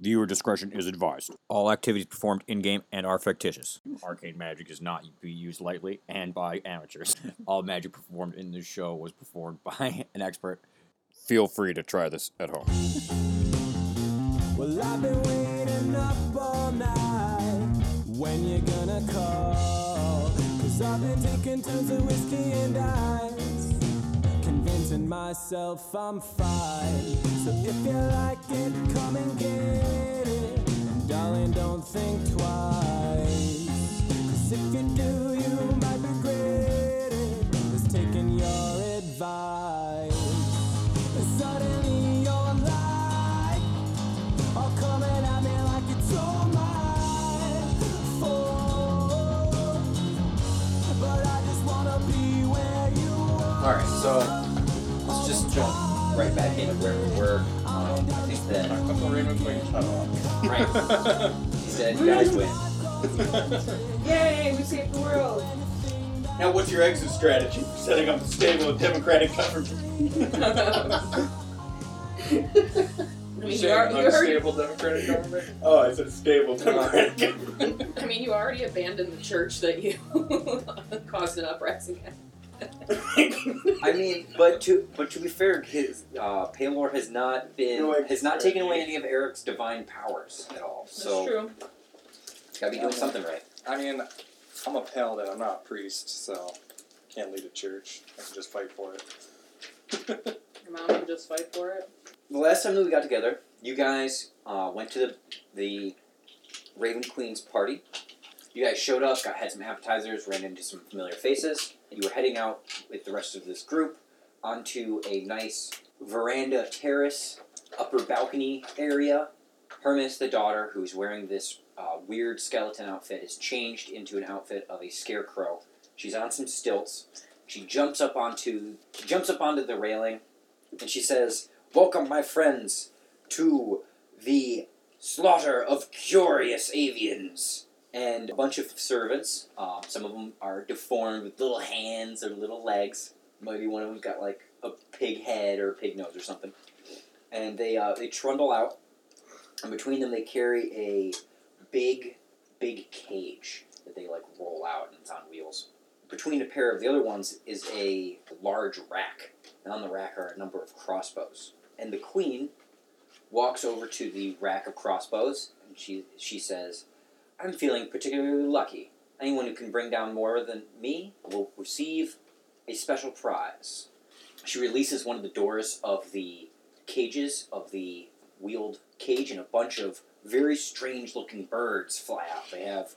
Viewer discretion is advised. All activities performed in game and are fictitious. Arcane magic is not to be used lightly and by amateurs. All magic performed in this show was performed by an expert. Feel free to try this at home. Well, I've been waiting up all night. When you gonna call? Cause I've been taking tons of whiskey and ice. Convincing myself I'm fine. So if you like it, come and get it. And darling, don't think twice. Cause if you do, you might regret it. Just taking your advice. Suddenly you're like all coming at me like it's all. But I just wanna be where you are. Alright, so jump right back into where we were. Um, I think that right. He said you guys win. Yay, we saved the world. Now, what's your exit strategy for setting up a stable democratic government? I mean, you, are, you, already, unstable democratic government? Oh, I said stable democratic government. I mean, you already abandoned the church that you caused an uprising at. I mean, but to but to be fair, his uh, Pelor has not been No, has not taken away any of Eric's divine powers at all. That's So true. gotta be doing something right. I mean, I'm a paladin. I'm not a priest, so can't lead a church. I can just fight for it. Your mom can just fight for it. The last time that we got together, you guys uh, went to the the Raven Queen's party. You guys showed up, got had some appetizers, ran into some familiar faces. You were heading out with the rest of this group onto a nice veranda terrace, upper balcony area. Hermes, the daughter, who's wearing this uh, weird skeleton outfit, is changed into an outfit of a scarecrow. She's on some stilts. She jumps up onto she jumps up onto the railing, and she says, Welcome, my friends, to the slaughter of curious avians. And a bunch of servants, um, some of them are deformed with little hands or little legs. Maybe one of them's got like a pig head or a pig nose or something. And they uh, they trundle out, and between them they carry a big, big cage that they like roll out, and it's on wheels. Between a pair of the other ones is a large rack, and on the rack are a number of crossbows. And the queen walks over to the rack of crossbows, and she she says, "I'm feeling particularly lucky. Anyone who can bring down more than me will receive a special prize." She releases one of the doors of the cages of the wheeled cage, and a bunch of very strange-looking birds fly out. They have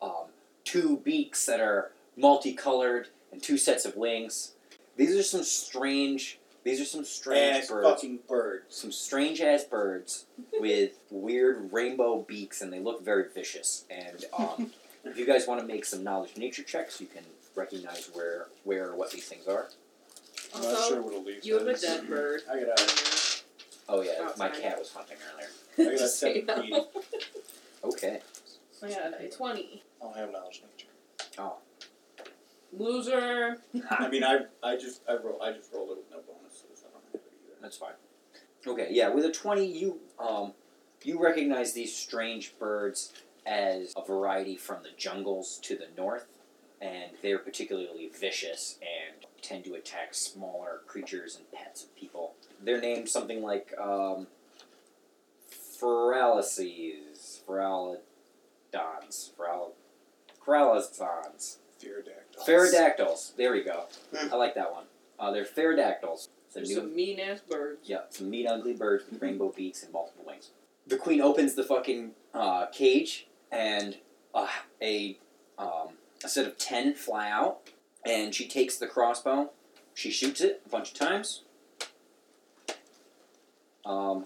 um, two beaks that are multicolored and two sets of wings. These are some strange. These are some strange Ass birds fucking birds. some strange ass birds with weird rainbow beaks, and they look very vicious. And um, if you guys want to make some knowledge nature checks, you can recognize where where or what these things are. I'm not Also, sure what a leaf You have a is. dead bird. I got a, Oh yeah, Oh, my sorry. cat was hunting earlier. I got a Just so seventeen. know. Okay. I got a 20. I don't have knowledge nature. Oh. Loser. I mean, I I just I roll I just rolled it with no bonuses. I don't have it either. That's fine. Okay, yeah, with a twenty, you um, you recognize these strange birds as a variety from the jungles to the north, and they're particularly vicious and tend to attack smaller creatures and pets of people. They're named something like um, Feralices, Feralidons, Feral, Feralizons. Theodactyls. Pterodactyls. There we go. I like that one. Uh, they're pterodactyls. There's new- some mean ass birds. yeah, some mean ugly birds with rainbow beaks and multiple wings. The queen opens the fucking uh, cage, and uh, a um, a set of ten fly out, and she takes the crossbow. She shoots it a bunch of times, um,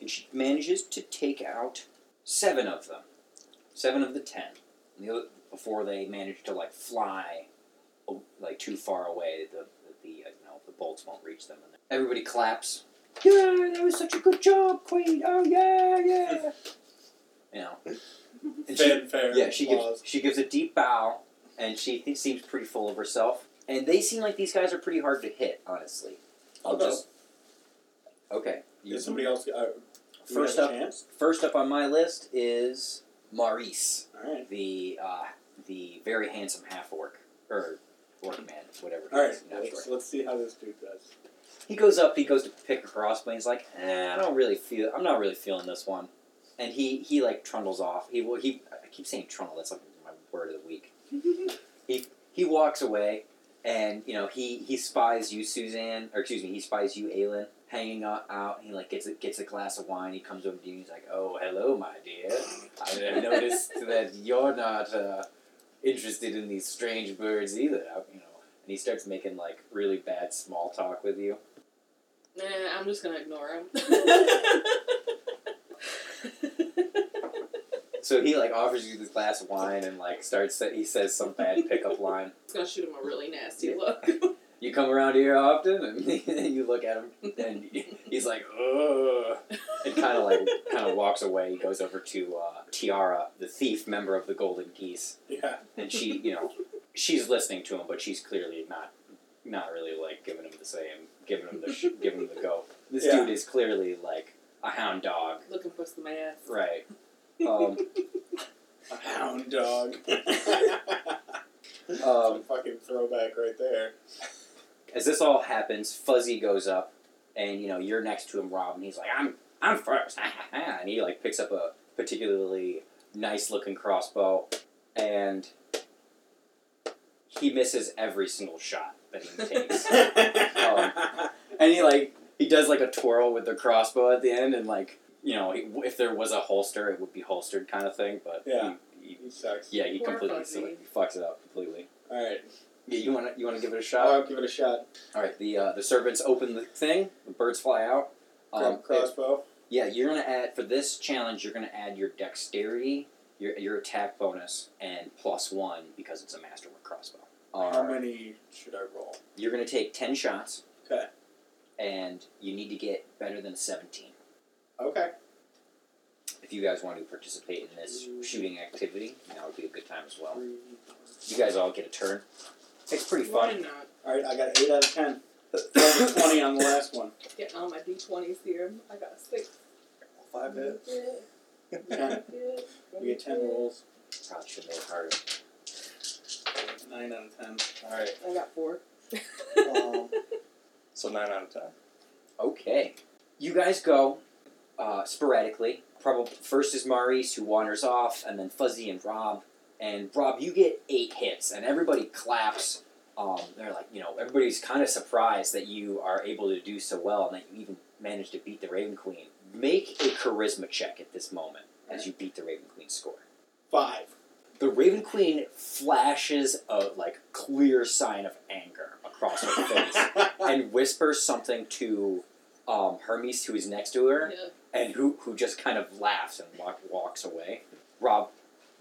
and she manages to take out seven of them, seven of the ten. The other, before they manage to like fly, like too far away, the the, the uh, you know the bolts won't reach them. And everybody claps. Yeah, that was such a good job, Queen. Oh yeah, yeah. You know. And she, Fanfare. yeah, she gives she gives a deep bow, and she th- seems pretty full of herself. And they seem like these guys are pretty hard to hit, honestly. I'll I'll go. just okay. You, Is somebody else? Uh, First up, chance? first up on my list is Maurice, All right. the uh, the very handsome half orc or man, whatever. All right. Let's, let's see how this dude does. He goes up. He goes to pick a crossbow. and He's like, eh, I don't really feel. I'm not really feeling this one. And he he like trundles off. He well, he. I keep saying trundle. That's like my word of the week. he he walks away, and you know he he spies you, Suzanne, or excuse me, he spies you, Aelin, hanging out. out he like gets a, gets a glass of wine. He comes over to you. and He's like, Oh, hello, my dear. I noticed that you're not uh, interested in these strange birds either. You know. And he starts making like really bad small talk with you. Nah, I'm just gonna ignore him. So he like offers you this glass of wine and like starts. He says some bad pickup line. It's gonna shoot him a really nasty look. You come around here often, and you look at him, and he's like, "Ugh," and kind of like kind of walks away. He goes over to uh, Tiara, the thief member of the Golden Geese, Yeah. and she, you know, she's listening to him, but she's clearly not not really like giving him the same, giving him the sh- giving him the go. This Yeah. dude is clearly like a hound dog, Looking for some ass. right? Um, A hound dog. um, fucking throwback right there. As this all happens, Fuzzy goes up, and you know you're next to him, Rob, and he's like, "I'm I'm first. and he like picks up a particularly nice looking crossbow, and he misses every single shot that he takes. Um, and he like he does like a twirl with the crossbow at the end, and like you know he, if there was a holster, it would be holstered kind of thing. But Yeah. he, he, he sucks. yeah, he Poor completely Fuzzy. so he fucks it up completely. All right. Yeah, you want to you want to give it a shot. I'll give it a shot. All right, the uh, the servants open the thing. The birds fly out. Um, crossbow. yeah, you're gonna add for this challenge. You're gonna add your dexterity, your your attack bonus, and plus one because it's a masterwork crossbow. How Uh, many should I roll? you're gonna take ten shots. Okay. And you need to get better than seventeen. Okay. If you guys want to participate in this shooting activity, that would be a good time as well. You guys all get a turn. It's pretty Why fun. not? All right. I got eight out of ten. Rolled Twenty on the last one. Getting all my d20s here. I got six. Five hit. Ten. We get ten rolls. Probably should make it harder. Nine out of ten. All right. I got four. Um, so nine out of ten. Okay. You guys go uh, sporadically. Probably first is Maurice who wanders off, and then Fuzzy and Rob. And Rob, you get eight hits, and everybody claps. Um, they're like, you know, everybody's kind of surprised that you are able to do so well, and that you even managed to beat the Raven Queen. Make a charisma check at this moment as you beat the Raven Queen's score. Five. The Raven Queen flashes a like clear sign of anger across her face and whispers something to um, Hermes, who is next to her, Yeah. and who who just kind of laughs and walk, walks away. Rob,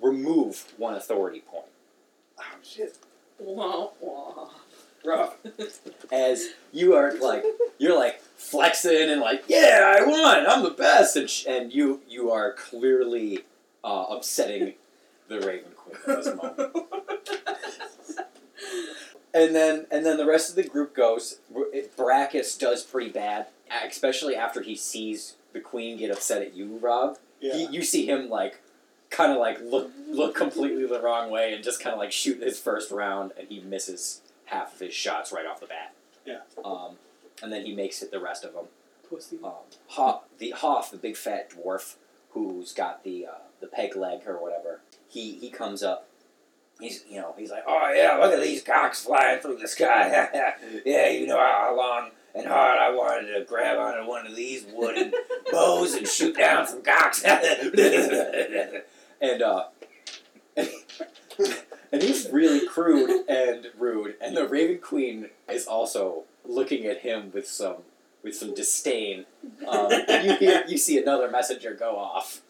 remove one authority point. Oh shit. Wah, wah. Rob, as you are like you're like flexing and like yeah I won I'm the best and sh- and you you are clearly uh, upsetting the Raven Queen at this moment. And then and then the rest of the group goes. Brackus does pretty bad, especially after he sees the queen get upset at you, Rob. Yeah. He, you see him like, kind of like look look completely the wrong way and just kind of like shoot his first round, and he misses half of his shots right off the bat. Yeah. Um, and then he makes it the rest of them. Pussy. Um, Hoff, the Hoff, the big fat dwarf who's got the uh, the peg leg or whatever. He he comes up. He's you know he's like, oh yeah, look at these cocks flying through the sky. yeah, you know how long and hard I wanted to grab onto one of these wooden bows and shoot down some cocks. and uh, and he's really crude and rude. And the Raven Queen is also looking at him with some with some disdain. Um, and you hear you see another messenger go off.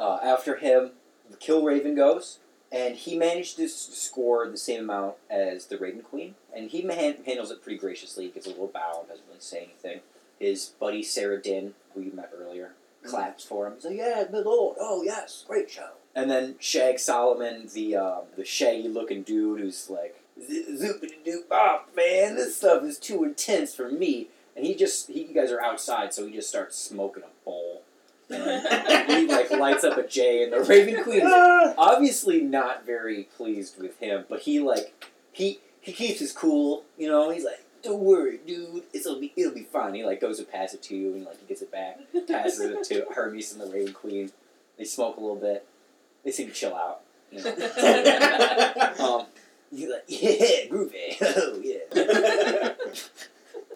Uh, after him, the Kill Raven goes, and he managed to score the same amount as the Raven Queen, and he man- handles it pretty graciously. He gives a little bow, and doesn't really say anything. His buddy Sarah Din, who you met earlier, claps for him. He's like, "Yeah, my lord. Oh yes, great show." And then Shag Solomon, the um, the shaggy looking dude, who's like, "Zoopity doop, oh man, this stuff is too intense for me." And he just, he, you guys are outside, so he just starts smoking a bowl. And he like lights up a J, and the Raven Queen is obviously not very pleased with him, but he like he he keeps his cool. You know, he's like, "Don't worry, dude. It'll be it'll be fine." He like goes to pass it to you, and like he gets it back, passes it to Hermes and the Raven Queen. They smoke a little bit. They seem to chill out. You know. um, like, "Yeah, groovy. Oh yeah."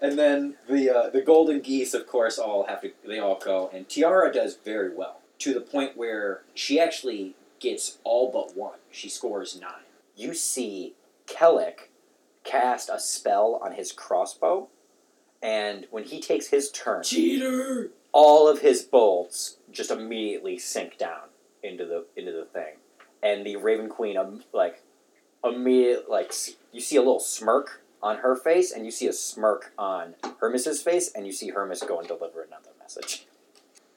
and then the uh, the golden geese, of course, all have to. They all go, and Tiara does very well to the point where she actually gets all but one. She scores nine. You see Kellic cast a spell on his crossbow, and when he takes his turn, Cheater! all of his bolts just immediately sink down into the into the thing, and the Raven Queen um, like immediate like you see a little smirk on her face, and you see a smirk on Hermes's face, and you see Hermes go and deliver another message.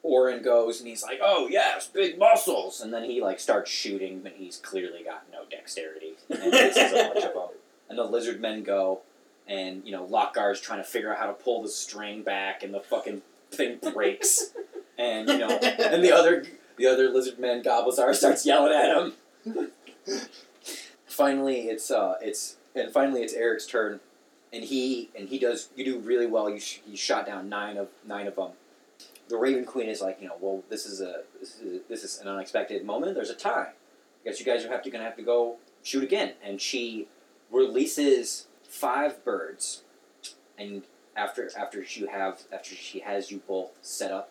Orin goes and he's like, "Oh yes, big muscles," and then he like starts shooting, but he's clearly got no dexterity, and this is a bunch of. And the lizard men go, and you know Lockgar's trying to figure out how to pull the string back, and the fucking thing breaks, and you know, and the other the other lizard man Gobblesar starts yelling at him. finally, it's uh, it's and finally it's Eric's turn, and he and he does you do really well. You sh- you shot down nine of nine of them. The Raven Queen is like, you know, well, this is a this is this is an unexpected moment. There's a tie. I guess you guys are have to gonna have to go shoot again, and she releases five birds, and after after you have after she has you both set up,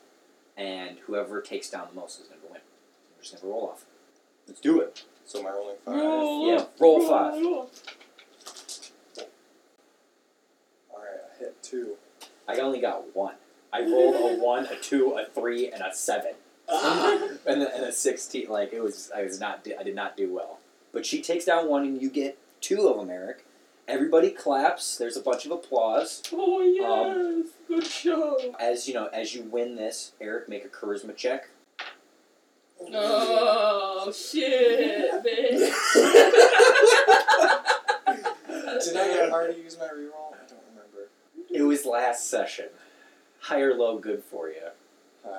and whoever takes down the most is gonna win. We're just gonna roll off. Let's do it. So am I rolling five? Yeah, roll five. Alright, I hit two. I only got one. I rolled a one, a two, a three, and a seven, and then and a sixteen. Like it was, I was not, I did not do well. But she takes down one, and you get two of them, Eric. Everybody claps. There's a bunch of applause. Oh yes! Um, good show! As you know, as you win this, Eric, make a charisma check. Oh shit, bitch. Did I already use my reroll? I don't remember. It was last session. High or low, good for you. Hi.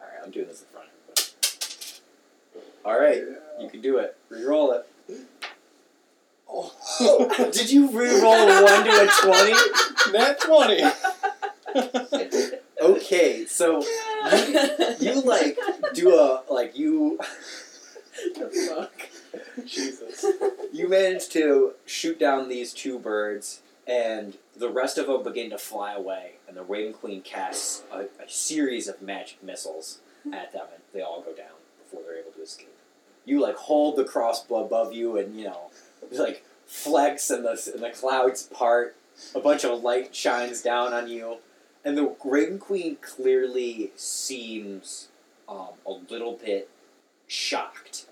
All right, I'm doing this in front of everybody. All right, you can do it. Reroll it. Oh. Did you re-roll a one to a twenty? Nat 20! Okay, so you like do a like you the fuck? Jesus. you manage to shoot down these two birds, and the rest of them begin to fly away. And the Raven Queen casts a, a series of magic missiles at them, and they all go down before they're able to escape. You like hold the crossbow above you, and you know, like flex, and the and the clouds part. A bunch of light shines down on you, and the Raven Queen clearly seems um, a little bit shocked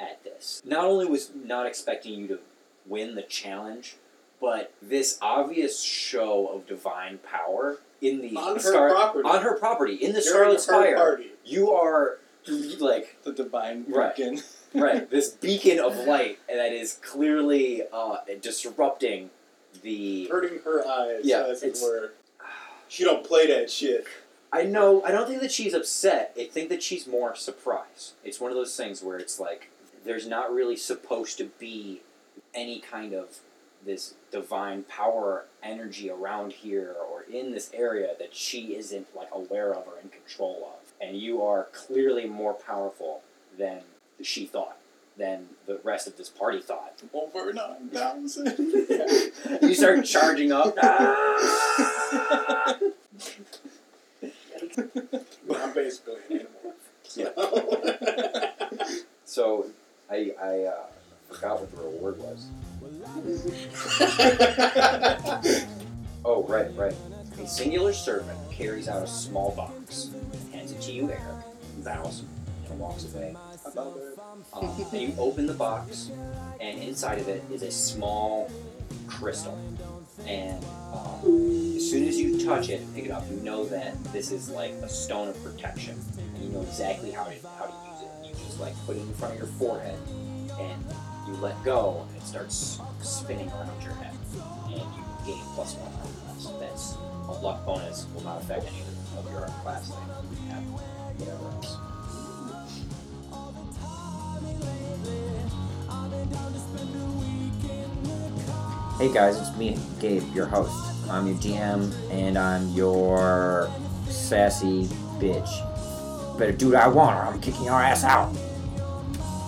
at this. Not only was not expecting you to win the challenge, but this obvious show of divine power in the On her property. on her property in the During Scarlet her Spire. party. You are like The divine Right. right this beacon of light that is clearly uh, disrupting the. Hurting her eyes, Yeah, as it were. She don't play that shit. I know. I don't think that she's upset. I think that she's more surprised. It's one of those things where it's like there's not really supposed to be any kind of this divine power energy around here or in this area that she isn't like aware of or in control of. And you are clearly more powerful than she thought, than the rest of this party thought. Over 9,000. You start charging up. Ah! I'm basically an animal. Yeah. So I I uh, forgot what the reward was. Oh right right. A singular servant carries out a small box, hands it to you, Eric, bows, and walks away. About it. Um, and you open the box, and inside of it is a small crystal. And um, as soon as you touch it pick it up, you know that this is like a stone of protection, and you know exactly how to how to use it. You just like put it in front of your forehead, and you let go, and it starts spinning around your head, and you gain plus one armor class. That's a luck bonus. Will not affect any of your class things you have. whatever else. Hey guys, it's me, Gabe, your host. I'm your GM, and I'm your sassy bitch. Better do what I want, or I'm kicking your ass out.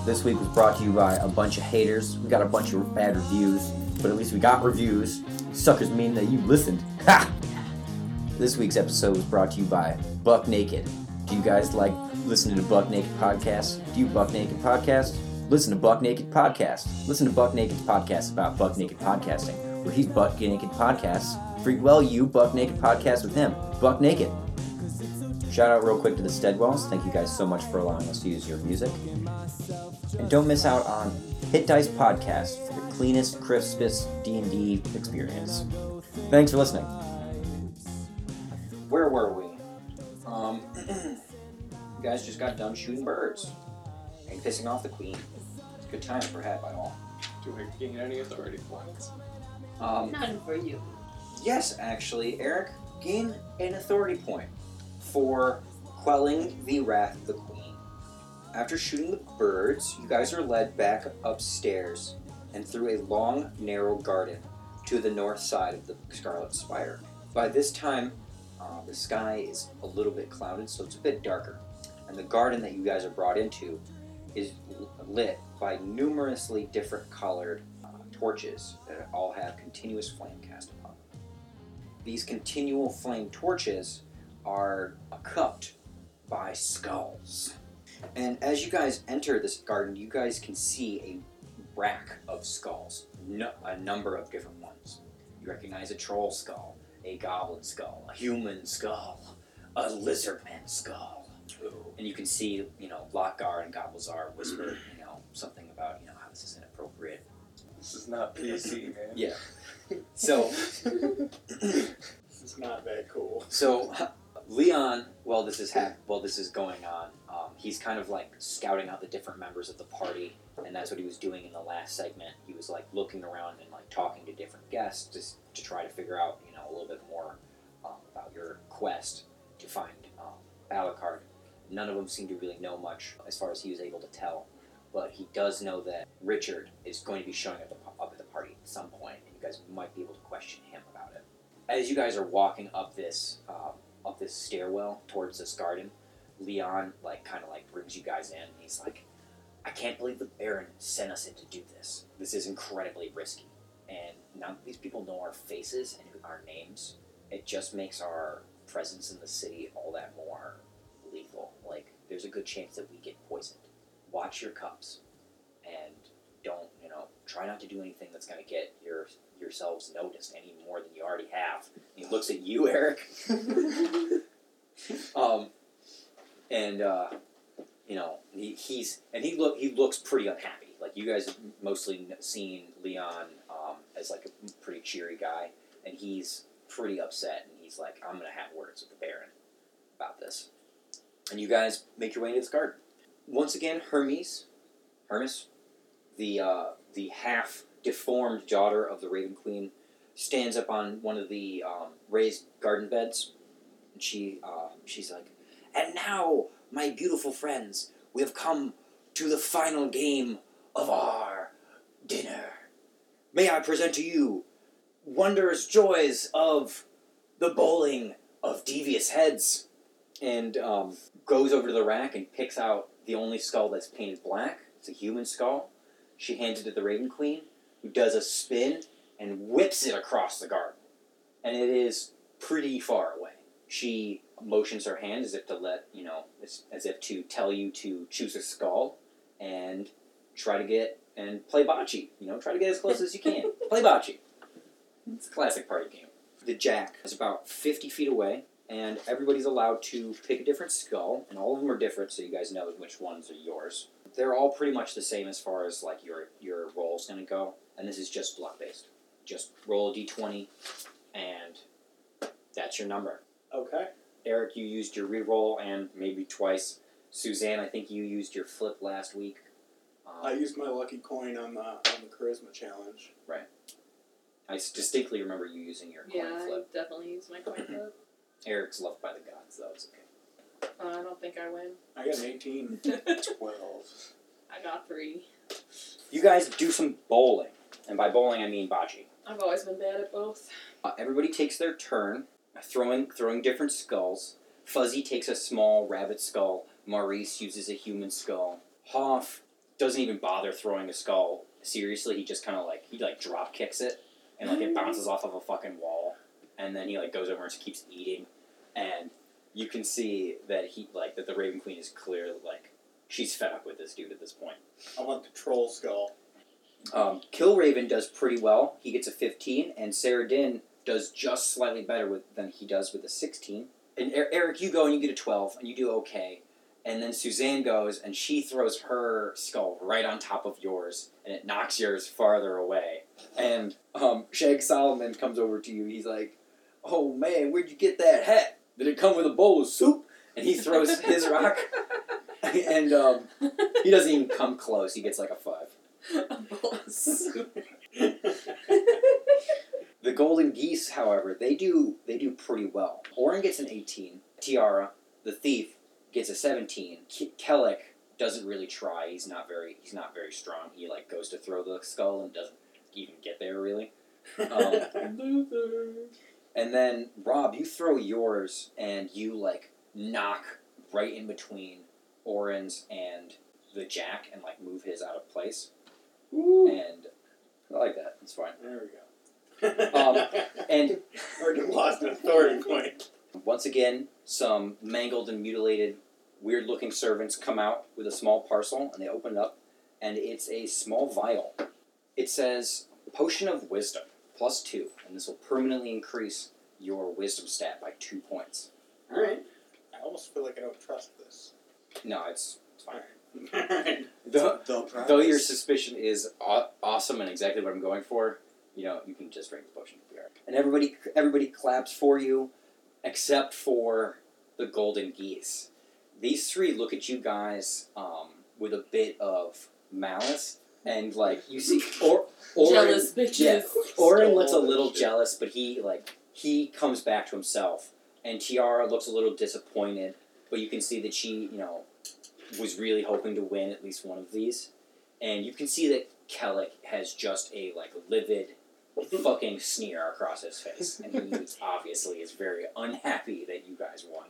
This week was brought to you by a bunch of haters. We got a bunch of bad reviews, but at least we got reviews. Suckers mean that you listened. Ha! This week's episode was brought to you by Buck Naked. Do you guys like listening to Buck Naked podcasts? Do you Buck Naked podcast? Listen to Buck Naked podcast. Listen to Buck Naked podcast about Buck Naked podcasting, where he's Buck Naked podcasts. Freak well, you Buck Naked podcast with him, Buck Naked. Shout out real quick to the Steadwells. Thank you guys so much for allowing us to use your music. And don't miss out on Hit Dice podcast for the cleanest, crispest D&D experience. Thanks for listening. Where were we? Um, you guys just got done shooting birds and pissing off the queen. Good time for had by all. Do we gain any authority points? Um, None for you. Yes, actually, Eric, gain an authority point for quelling the wrath of the queen. After shooting the birds, you guys are led back upstairs and through a long, narrow garden to the north side of the Scarlet Spire. By this time, uh, the sky is a little bit clouded, so it's a bit darker. And the garden that you guys are brought into is lit by numerously different colored uh, torches that all have continuous flame cast upon them. These continual flame torches are cupped by skulls. And as you guys enter this garden, you guys can see a rack of skulls, no, a number of different ones. You recognize a troll skull, a goblin skull, a human skull, a lizardman skull. And you can see, you know, Lockgar and Goblazar whisper, you know, something about, you know, how this is inappropriate. This is not PC, man. Yeah. So, This is not that cool. so Leon, while this is hap- while this is going on, um, he's kind of like scouting out the different members of the party, and that's what he was doing in the last segment. He was like looking around and like talking to different guests just to try to figure out, you know, a little bit more um, about your quest to find um. None of them seem to really know much as far as he was able to tell, but he does know that Richard is going to be showing up, up at the party at some point, and you guys might be able to question him about it. As you guys are walking up this um, up this stairwell towards this garden, Leon like kind of like brings you guys in. He's like, "I can't believe the Baron sent us in to do this. This is incredibly risky, and now that these people know our faces and our names, it just makes our presence in the city all that more there's a good chance that we get poisoned. Watch your cups, and don't you know? Try not to do anything that's gonna get your yourselves noticed any more than you already have." He looks at you, Eric. um, and uh, you know he, he's and he look he looks pretty unhappy. Like you guys have mostly seen Leon um, as like a pretty cheery guy, and he's pretty upset. And he's like, "I'm gonna have words with the Baron about this." And you guys make your way into this garden. Once again, Hermes, Hermes, the uh, the half deformed daughter of the Raven Queen, stands up on one of the um, raised garden beds. And she uh, she's like, "And now, my beautiful friends, we have come to the final game of our dinner. May I present to you wonders, joys of the bowling of devious heads." And um, goes over to the rack and picks out the only skull that's painted black. It's a human skull. She hands it to the Raven Queen, who does a spin and whips it across the garden. And it is pretty far away. She motions her hand as if to let, you know, as, as if to tell you to choose a skull and try to get and play bocce. You know, try to get as close as you can. play bocce. It's a classic party game. The jack is about 50 feet away, and everybody's allowed to pick a different skull, and all of them are different, so you guys know which ones are yours. They're all pretty much the same as far as like your your roll's gonna go, and this is just luck based. Just roll a d20, and that's your number. Okay. Eric, you used your reroll and maybe twice. Suzanne, I think you used your flip last week. Um, I used my lucky coin on the on the charisma challenge. Right. I distinctly remember you using your coin Yeah, I flip. definitely used my coin flip. Eric's loved by the gods, though. It's okay. Uh, I don't think I win. I got an 18. Twelve. I got three. You guys do some bowling, and by bowling I mean bocce. I've always been bad at both. Uh, everybody takes their turn, throwing throwing different skulls. Fuzzy takes a small rabbit skull. Maurice uses a human skull. Hoff doesn't even bother throwing a skull seriously. He just kind of like he like drop kicks it, and like it bounces off of a fucking wall, and then he like goes over and just keeps eating, and you can see that he like that the Raven Queen is clear like she's fed up with this dude at this point. I want the troll skull. Um, Kill Raven does pretty well. He gets a 15, and Sarah Din does just slightly better with than he does with a 16. And Er- Eric, you go and you get a 12, and you do okay. And then Suzanne goes and she throws her skull right on top of yours, and it knocks yours farther away. And um, Shag Solomon comes over to you. He's like, "Oh man, where'd you get that hat? Did it come with a bowl of soup?" And he throws his rock, and um, he doesn't even come close. He gets like a five. A bowl of soup. The Golden Geese, however, they do they do pretty well. Oren gets an 18. Tiara, the thief, gets a 17. Ke- Kellic doesn't really try. He's not very he's not very strong. He like goes to throw the skull and doesn't even get there really. Um, and then Rob, you throw yours and you like knock right in between Oren's and the Jack and like move his out of place. And I like that. It's fine. There we go. Um, and already lost an authority point. Once again, some mangled and mutilated, weird looking servants come out with a small parcel and they open it up, and it's a small vial. It says Potion of Wisdom, plus two, and this will permanently increase your wisdom stat by two points. All right. I almost feel like I don't trust this. No, it's, it's fine. All right. Though, though your suspicion is aw- awesome and exactly what I'm going for, you know, you can just drink the potion. You'll be all right. And everybody, everybody claps for you, except for the golden geese. These three look at you guys um, with a bit of malice, and like you see, or Oren, Jealous bitches. yeah, Oren looks a little jealous, but he like he comes back to himself, and Tiara looks a little disappointed, but you can see that she, you know, was really hoping to win at least one of these, and you can see that Kellic has just a like livid fucking sneer across his face, and he obviously is very unhappy that you guys won.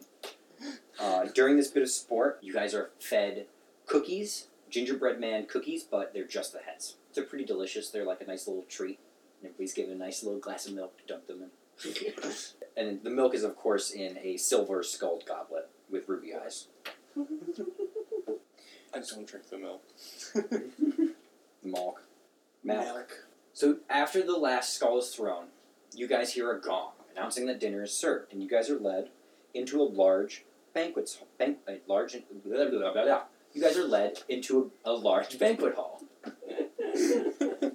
Uh, during this bit of sport, you guys are fed cookies, gingerbread man cookies, but they're just the heads. They're pretty delicious. They're like a nice little treat. And everybody's given a nice little glass of milk to dunk them in. And the milk is, of course, in a silver skulled goblet with ruby eyes. I just don't drink the milk. Milk. Milk. So after the last skull is thrown, you guys hear a gong announcing that dinner is served, and you guys are led into a large banquet bank, a large blah, blah, blah, blah. You guys are led into a, a large banquet hall. oh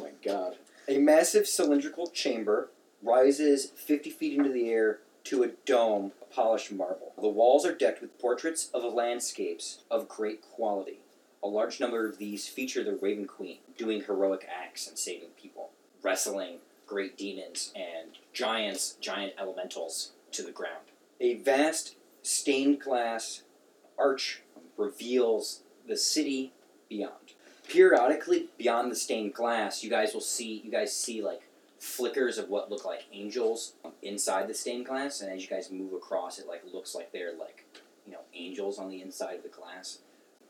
my god! A massive cylindrical chamber rises fifty feet into the air to a dome of polished marble. The walls are decked with portraits of landscapes of great quality. A large number of these feature the Raven Queen doing heroic acts and saving people, wrestling great demons and giants, giant elementals to the ground. A vast stained glass arch reveals the city beyond. Periodically, beyond the stained glass, you guys will see you guys see like flickers of what look like angels inside the stained glass, and as you guys move across, it like looks like they're like you know angels on the inside of the glass.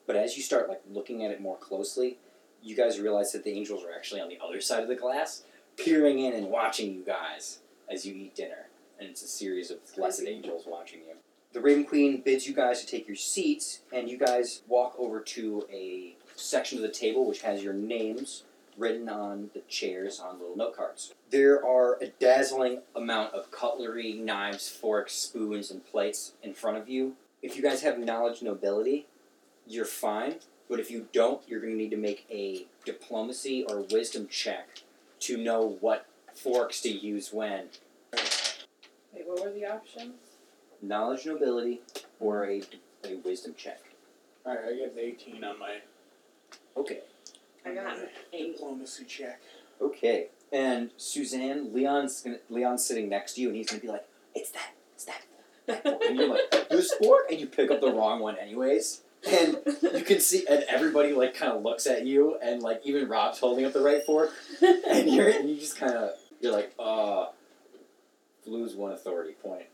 But as you start like looking at it more closely, you guys realize that the angels are actually on the other side of the glass, peering in and watching you guys as you eat dinner. And it's a series of blessed angels watching you. The Raven Queen bids you guys to take your seats, and you guys walk over to a section of the table which has your names written on the chairs on little note cards. There are a dazzling amount of cutlery, knives, forks, spoons, and plates in front of you. If you guys have knowledge nobility, you're fine. But if you don't, you're going to need to make a diplomacy or wisdom check to know what forks to use when. Wait, what were the options? Knowledge nobility or a, a wisdom check. All right, I get an 18 on my Okay. I got an eight. diplomacy check. Okay. And Suzanne, Leon's gonna, Leon's sitting next to you, and he's gonna be like, "It's that, it's that and you're like, this fork, and you pick up the wrong one anyways. And you can see, and everybody like kind of looks at you, and like even Rob's holding up the right fork, and you're and you just kind of you're like, uh, lose one authority point.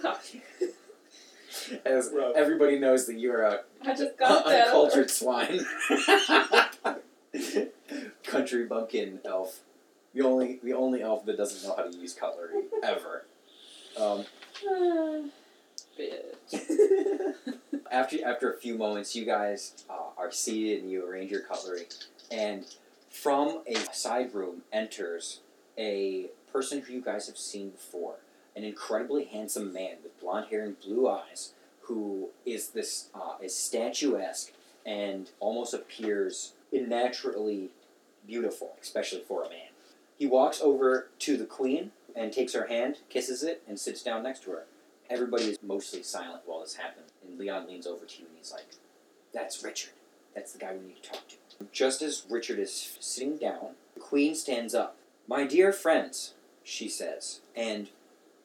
Fuck. As Rob. everybody knows that you're a I just got that. uncultured swine. Country bumpkin elf. The only the only elf that doesn't know how to use cutlery ever. Um, Bitch. after after a few moments, you guys uh, are seated and you arrange your cutlery, and from a side room enters a person who you guys have seen before, an incredibly handsome man with blonde hair and blue eyes, who is this uh, is statuesque and almost appears unnaturally beautiful, especially for a man. He walks over to the queen and takes her hand, kisses it, and sits down next to her. Everybody is mostly silent while this happens, and Leon leans over to you and he's like, That's Richard. That's the guy we need to talk to. Just as Richard is sitting down, the queen stands up. My dear friends, she says, and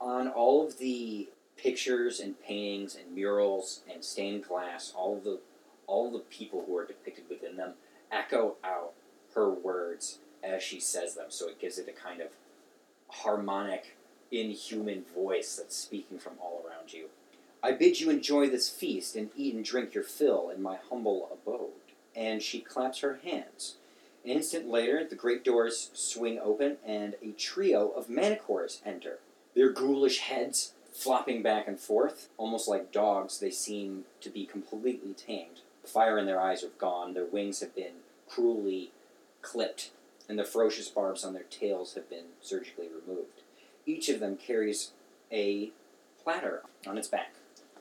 on all of the pictures and paintings and murals and stained glass, all the all the people who are depicted within them echo out her words as she says them, so it gives it a kind of harmonic, inhuman voice that's speaking from all around you. I bid you enjoy this feast and eat and drink your fill in my humble abode. And she claps her hands. An instant later, the great doors swing open and a trio of manticores enter. Their ghoulish heads flopping back and forth, almost like dogs, they seem to be completely tamed. The fire in their eyes are gone, their wings have been cruelly clipped, and the ferocious barbs on their tails have been surgically removed. Each of them carries a platter on its back.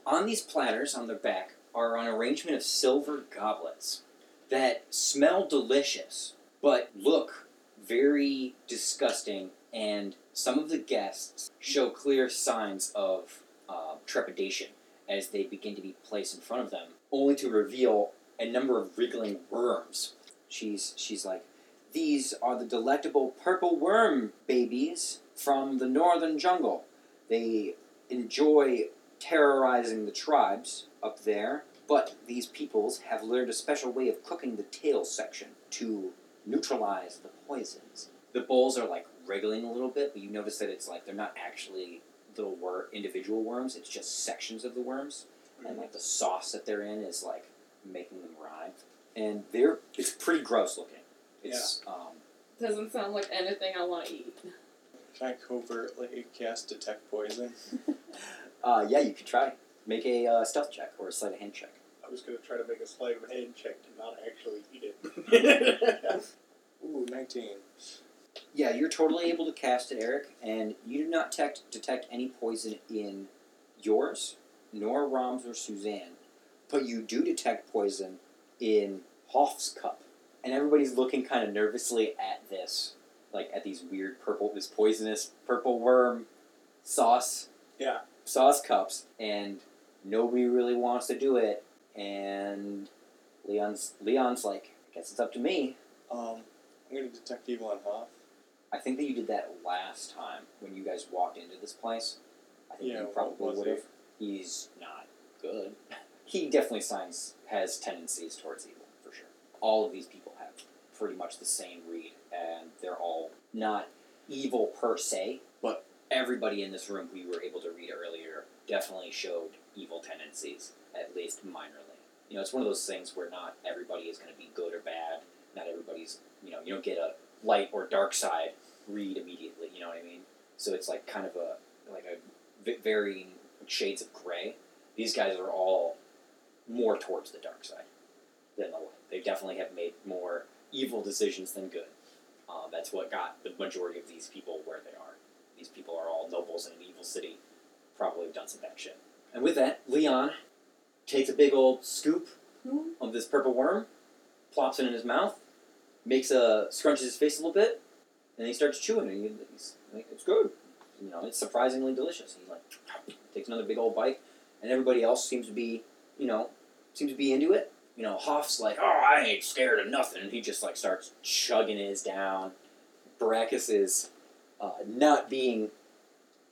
On these platters on their back are an arrangement of silver goblets that smell delicious but look very disgusting, and some of the guests show clear signs of uh, trepidation as they begin to be placed in front of them, only to reveal a number of wriggling worms. She's she's like, these are the delectable purple worm babies from the northern jungle. They enjoy terrorizing the tribes up there, but these peoples have learned a special way of cooking the tail section to neutralize the poisons. The bowls are like wriggling a little bit, but you notice that it's like they're not actually little wor- individual worms, it's just sections of the worms. And like the sauce that they're in is like making them writhe. And they're it's pretty gross looking. It's um Doesn't sound like anything I want to eat. Can I covertly cast detect poison? uh yeah, you could try. Make a uh, stealth check or a sleight of hand check. I was going to try to make a sleight of hand check to not actually eat it. Ooh, 19. Yeah, you're totally able to cast it, Eric, and you do not detect, detect any poison in yours, nor Rom's or Suzanne, but you do detect poison in Hoff's cup. And everybody's looking kind of nervously at this, like at these weird purple, this poisonous purple worm sauce. Yeah. Sauce cups, and nobody really wants to do it. And Leon's Leon's like, guess it's up to me. Um, I'm going to detect evil on Hoff. I think that you did that last time when you guys walked into this place. I think Yeah, you probably would have. He's not good. he definitely signs has tendencies towards evil for sure. All of these people have pretty much the same read, and they're all not evil per se, but everybody in this room you were able to read earlier definitely showed evil tendencies, at least minorly. You know, it's one of those things where not everybody is going to be good or bad. Not everybody's, you know, you don't get a light or dark side read immediately. You know what I mean? So it's like kind of a like a varying shades of gray. These guys are all more towards the dark side than the light. They definitely have made more evil decisions than good. Um, that's what got the majority of these people where they are. These people are all nobles in an evil city, probably have done some bad shit. And with that, Leon takes a big old scoop Hmm? of this purple worm, plops it in his mouth, makes a scrunches his face a little bit, and he starts chewing. He- He's like, "It's good." You know, it's surprisingly delicious. He like takes another big old bite, and everybody else seems to be, you know, seems to be into it. You know, Hoff's like, "Oh, I ain't scared of nothing," and he just like starts chugging his down. Baracus is uh, not being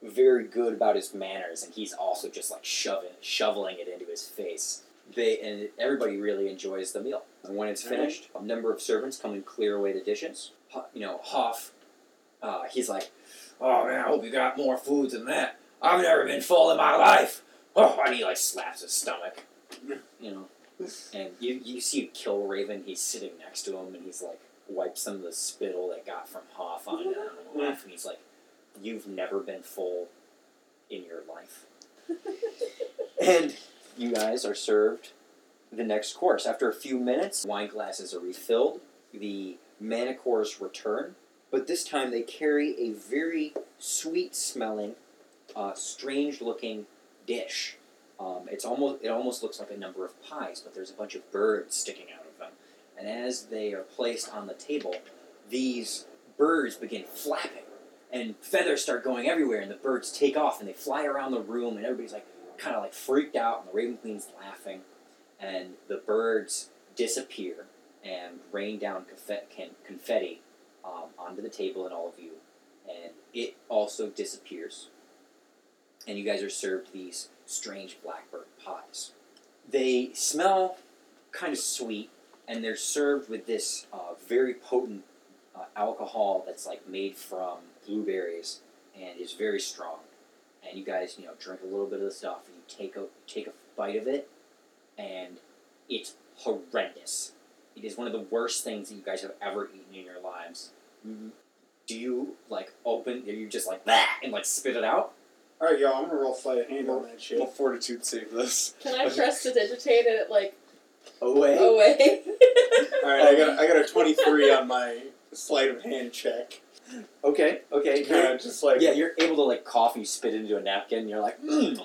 very good about his manners, and he's also just like shoving, shoveling it into his face. They and everybody really enjoys the meal. And when it's finished, a number of servants come and clear away the dishes. You know, Hoff, uh, he's like, "Oh man, I hope you got more food than that. I've never been full in my life." Oh, and he like slaps his stomach. You know, and you you see Kill Raven. He's sitting next to him, and he's like wipes some of the spittle that got from Hoff on him, and he's like, "You've never been full in your life." and you guys are served the next course. After a few minutes, wine glasses are refilled. The manticores return, but this time they carry a very sweet-smelling, uh, strange-looking dish. Um, it's almost it almost looks like a number of pies, but there's a bunch of birds sticking out of them. And as they are placed on the table, these birds begin flapping, and feathers start going everywhere, and the birds take off and they fly around the room, and everybody's like kind of like freaked out, and the Raven Queen's laughing, and the birds disappear and rain down confetti um, onto the table and all of you, and it also disappears. And you guys are served these strange blackbird pies. They smell kind of sweet, and they're served with this uh, very potent uh, alcohol that's like made from blueberries and is very strong. And you guys, you know, drink a little bit of the stuff, and you take a take a bite of it, and it's horrendous. It is one of the worst things that you guys have ever eaten in your lives. Mm-hmm. Do you like open? Are you just like that and like spit it out? All right, y'all. I'm gonna roll sleight of hand on that shit. Will fortitude save this? Can I press to digitate it like Away. away? All right, I got I got a 23 on my sleight of hand check. Okay. Okay. Kind You're- of just like yeah, you're able to like cough. You spit it into a napkin. And you're like, mm.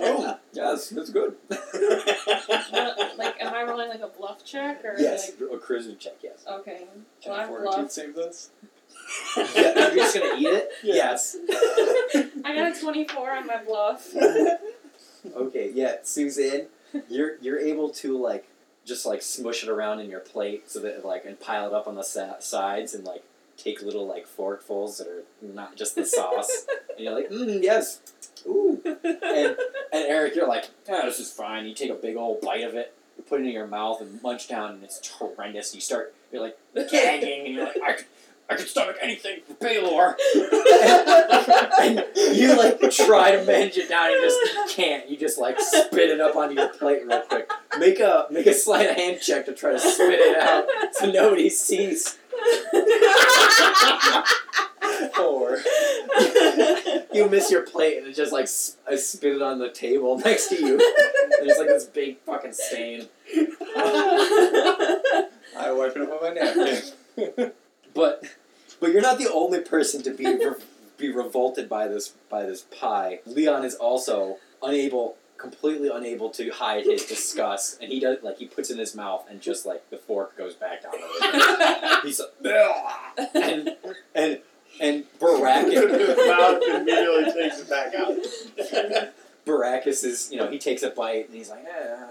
oh, yes, that's good. What, like, am I rolling like a bluff check or yes, like? a charisma check. Yes. Okay. Can Well, I fortitude bluff. save this? yeah, you're just gonna eat it. Yeah. Yes. I got a twenty-four on my bluff. Okay. Yeah, Suzanne, you're you're able to like just like smush it around in your plate so that like and pile it up on the sa- sides and like take little like forkfuls that are not just the sauce. and you're like, mm, yes. Ooh. And and Eric, you're like, oh, this is fine. You take a big old bite of it, you put it in your mouth and munch down, and it's horrendous. You start, you're like gagging, and you're like, I could, I could stomach anything for Pelor. and you like try to manage it down, you just can't. You just like spit it up onto your plate real quick. Make a make a slight hand check to try to spit it out so nobody sees. four. You miss your plate and it just like I spit it on the table next to you. There's like this big fucking stain. I wipe it up on my napkin. But but you're not the only person to be re- be revolted by this by this pie. Leon is also unable completely unable to hide his disgust and he does like he puts it in his mouth and just like the fork goes back down He's like and and and Baracus Mouth immediately takes it back out. Baracus is you know he takes a bite and he's like eh.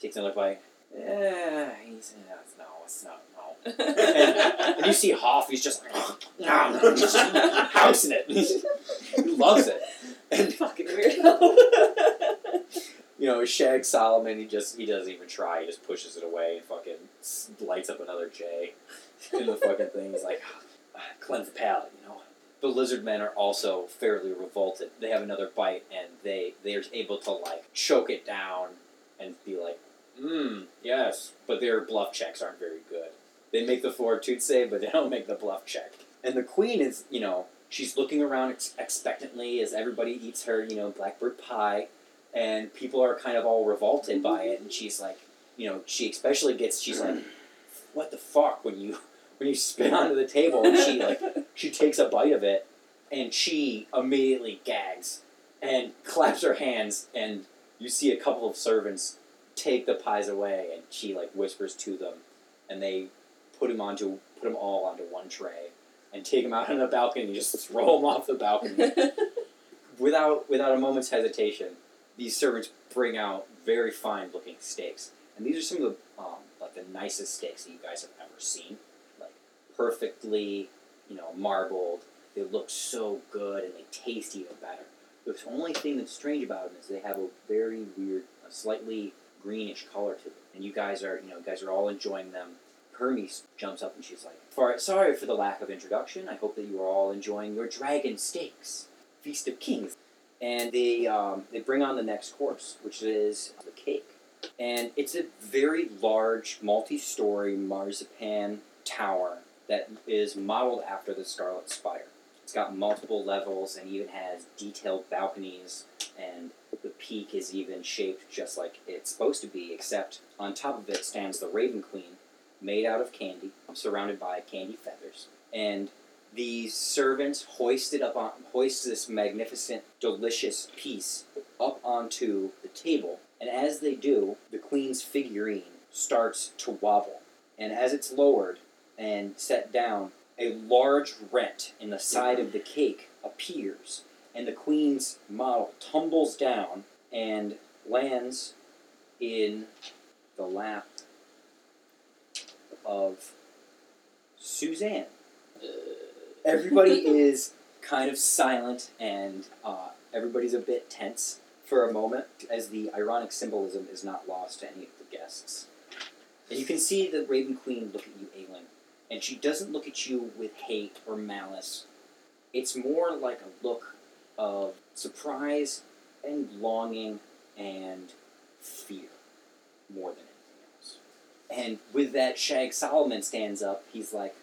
takes another bite Yeah, he's no it's no it's not no and you see Hoff he's just like he's just housing it. He loves it. And Fucking weirdo. you know Shag Solomon he just he doesn't even try he just pushes it away and fucking lights up another J in the fucking thing. He's like ah, cleanse the palate you know? The lizard men are also fairly revolted. They have another bite and they they're able to like choke it down and be like mmm yes. But their bluff checks aren't very good they make the fortitude save but they don't make the bluff check. And the queen is you know she's looking around ex- expectantly as everybody eats her you know blackbird pie. And people are kind of all revolted by it. And she's like you know she especially gets she's like what the fuck when you when you spit onto the table? And she like she takes a bite of it and she immediately gags and claps her hands. And you see a couple of servants take the pies away and she like whispers to them. And they put him onto put them all onto one tray and take him out on the balcony and just throw him off the balcony without without a moment's hesitation these servants bring out very fine looking steaks and these are some of the um, like the nicest steaks that you guys have ever seen like perfectly you know marbled they look so good and they taste even better. The only thing that's strange about them is they have a very weird, a slightly greenish color to them. And you guys are, you know, you guys are all enjoying them. Hermes jumps up and she's like, "For sorry for the lack of introduction. I hope that you are all enjoying your dragon steaks, feast of kings." And they um, they bring on the next course, which is the cake, and it's a very large, multi-story marzipan tower that is modeled after the Scarlet Spire. It's got multiple levels and even has detailed balconies, and the peak is even shaped just like it's supposed to be, except on top of it stands the Raven Queen, made out of candy, surrounded by candy feathers. And these servants hoist it up on hoist this magnificent, delicious piece up onto the table, and as they do, the queen's figurine starts to wobble. And as it's lowered and set down, a large rent in the side of the cake appears, and the queen's model tumbles down and lands in the lap of Suzanne. Everybody is kind of silent and uh, everybody's a bit tense for a moment as the ironic symbolism is not lost to any of the guests. And you can see the Raven Queen look at you, Aelin, and she doesn't look at you with hate or malice. It's more like a look of surprise and longing and fear more than anything. And with that, Shag Solomon stands up. He's like,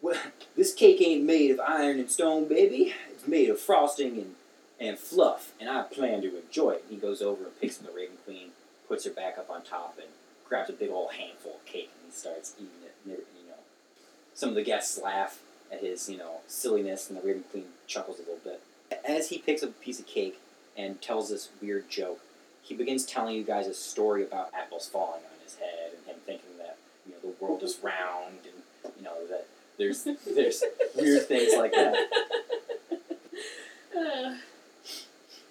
well, this cake ain't made of iron and stone, baby. It's made of frosting and, and fluff, and I plan to enjoy it. He goes over and picks up the Raven Queen, puts her back up on top, and grabs a big old handful of cake, and he starts eating it. You know, some of the guests laugh at his, you know, silliness, and the Raven Queen chuckles a little bit. As he picks up a piece of cake and tells this weird joke, he begins telling you guys a story about apples falling on head and him thinking that you know the world is round and you know that there's there's weird things like that.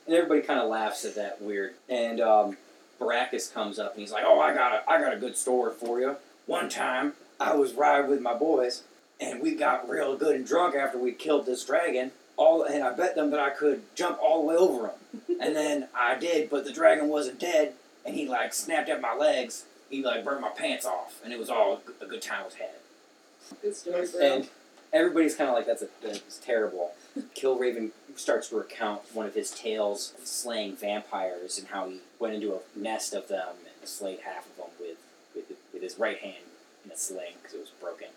And everybody kind of laughs at that weird. And um, Baracus comes up and he's like, "Oh, I got a I got a good story for you. One time I was riding with my boys, and we got real good and drunk after we killed this dragon. All and I bet them that I could jump all the way over him. and then I did, but the dragon wasn't dead, and he like snapped at my legs. He like burnt my pants off, and it was all a good time was had. good story, bro. And everybody's kind of like, that's, a, that's terrible. Killraven starts to recount one of his tales of slaying vampires and how he went into a nest of them and slayed half of them with, with, with his right hand in a sling because it was broken.